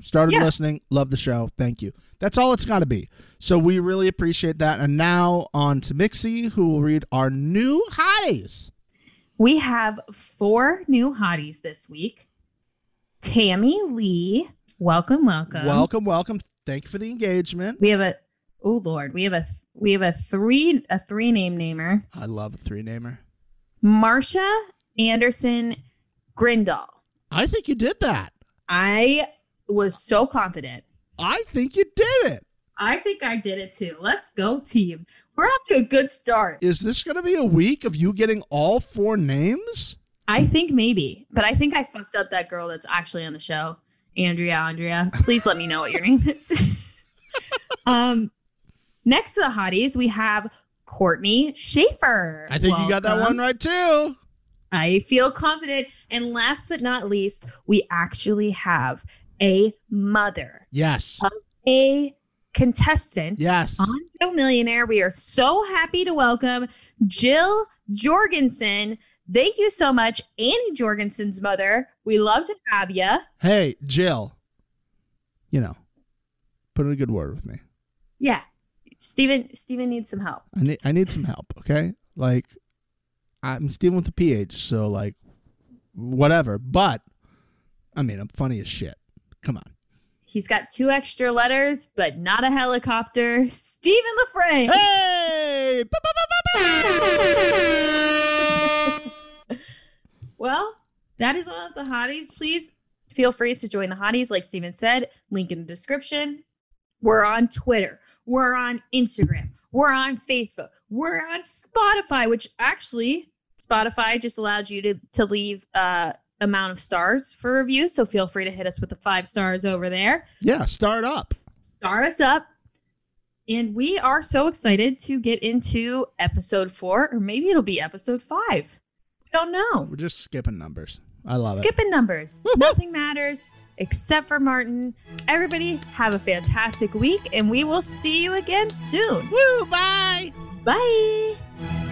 started Yeah. listening, love the show, thank you. That's all it's got to be. So we really appreciate that. And now on to Mixie, who will read our new hotties. We have four new hotties this week. Tammy Lee, welcome, welcome. welcome, welcome. Thank you for the engagement. We have a oh lord, we have a we have a three a three name namer. I love a three namer. Marsha Anderson Grindal. I think you did that. I was so confident. I think you did it. I think I did it too. Let's go, team. We're off to a good start. Is this going to be a week of you getting all four names? I think maybe, but I think I fucked up that girl that's actually on the show, Andrea. Andrea, please let me know what your name is. um, next to the hotties, we have Courtney Schaefer. I think you got that one right too. I feel confident. And last but not least, we actually have a mother, Yes. a contestant Yes. on Joe Millionaire. We are so happy to welcome Jill Jorgensen. Thank you so much, Annie Jorgensen's mother. We love to have you. Hey, Jill. You know, put in a good word with me. Yeah, Steven. Steven needs some help. I need I need some help, okay? Like I'm Steven with a PH, so like whatever. But I mean, I'm funny as shit. Come on. He's got two extra letters, but not a helicopter. Stephen LaFranc. Hey! Well, that is all of the hotties. Please feel free to join the hotties, like Steven said. Link in the description. We're on Twitter. We're on Instagram. We're on Facebook. We're on Spotify, which actually Spotify just allowed you to to leave uh amount of stars for reviews. So feel free to hit us with the five stars over there. Yeah, start up. Star us up. And we are so excited to get into episode four, or maybe it'll be episode five. We don't know. We're just skipping numbers. I love it. Skipping numbers. Nothing matters except for Martin. Everybody have a fantastic week, and we will see you again soon. Woo, bye. Bye.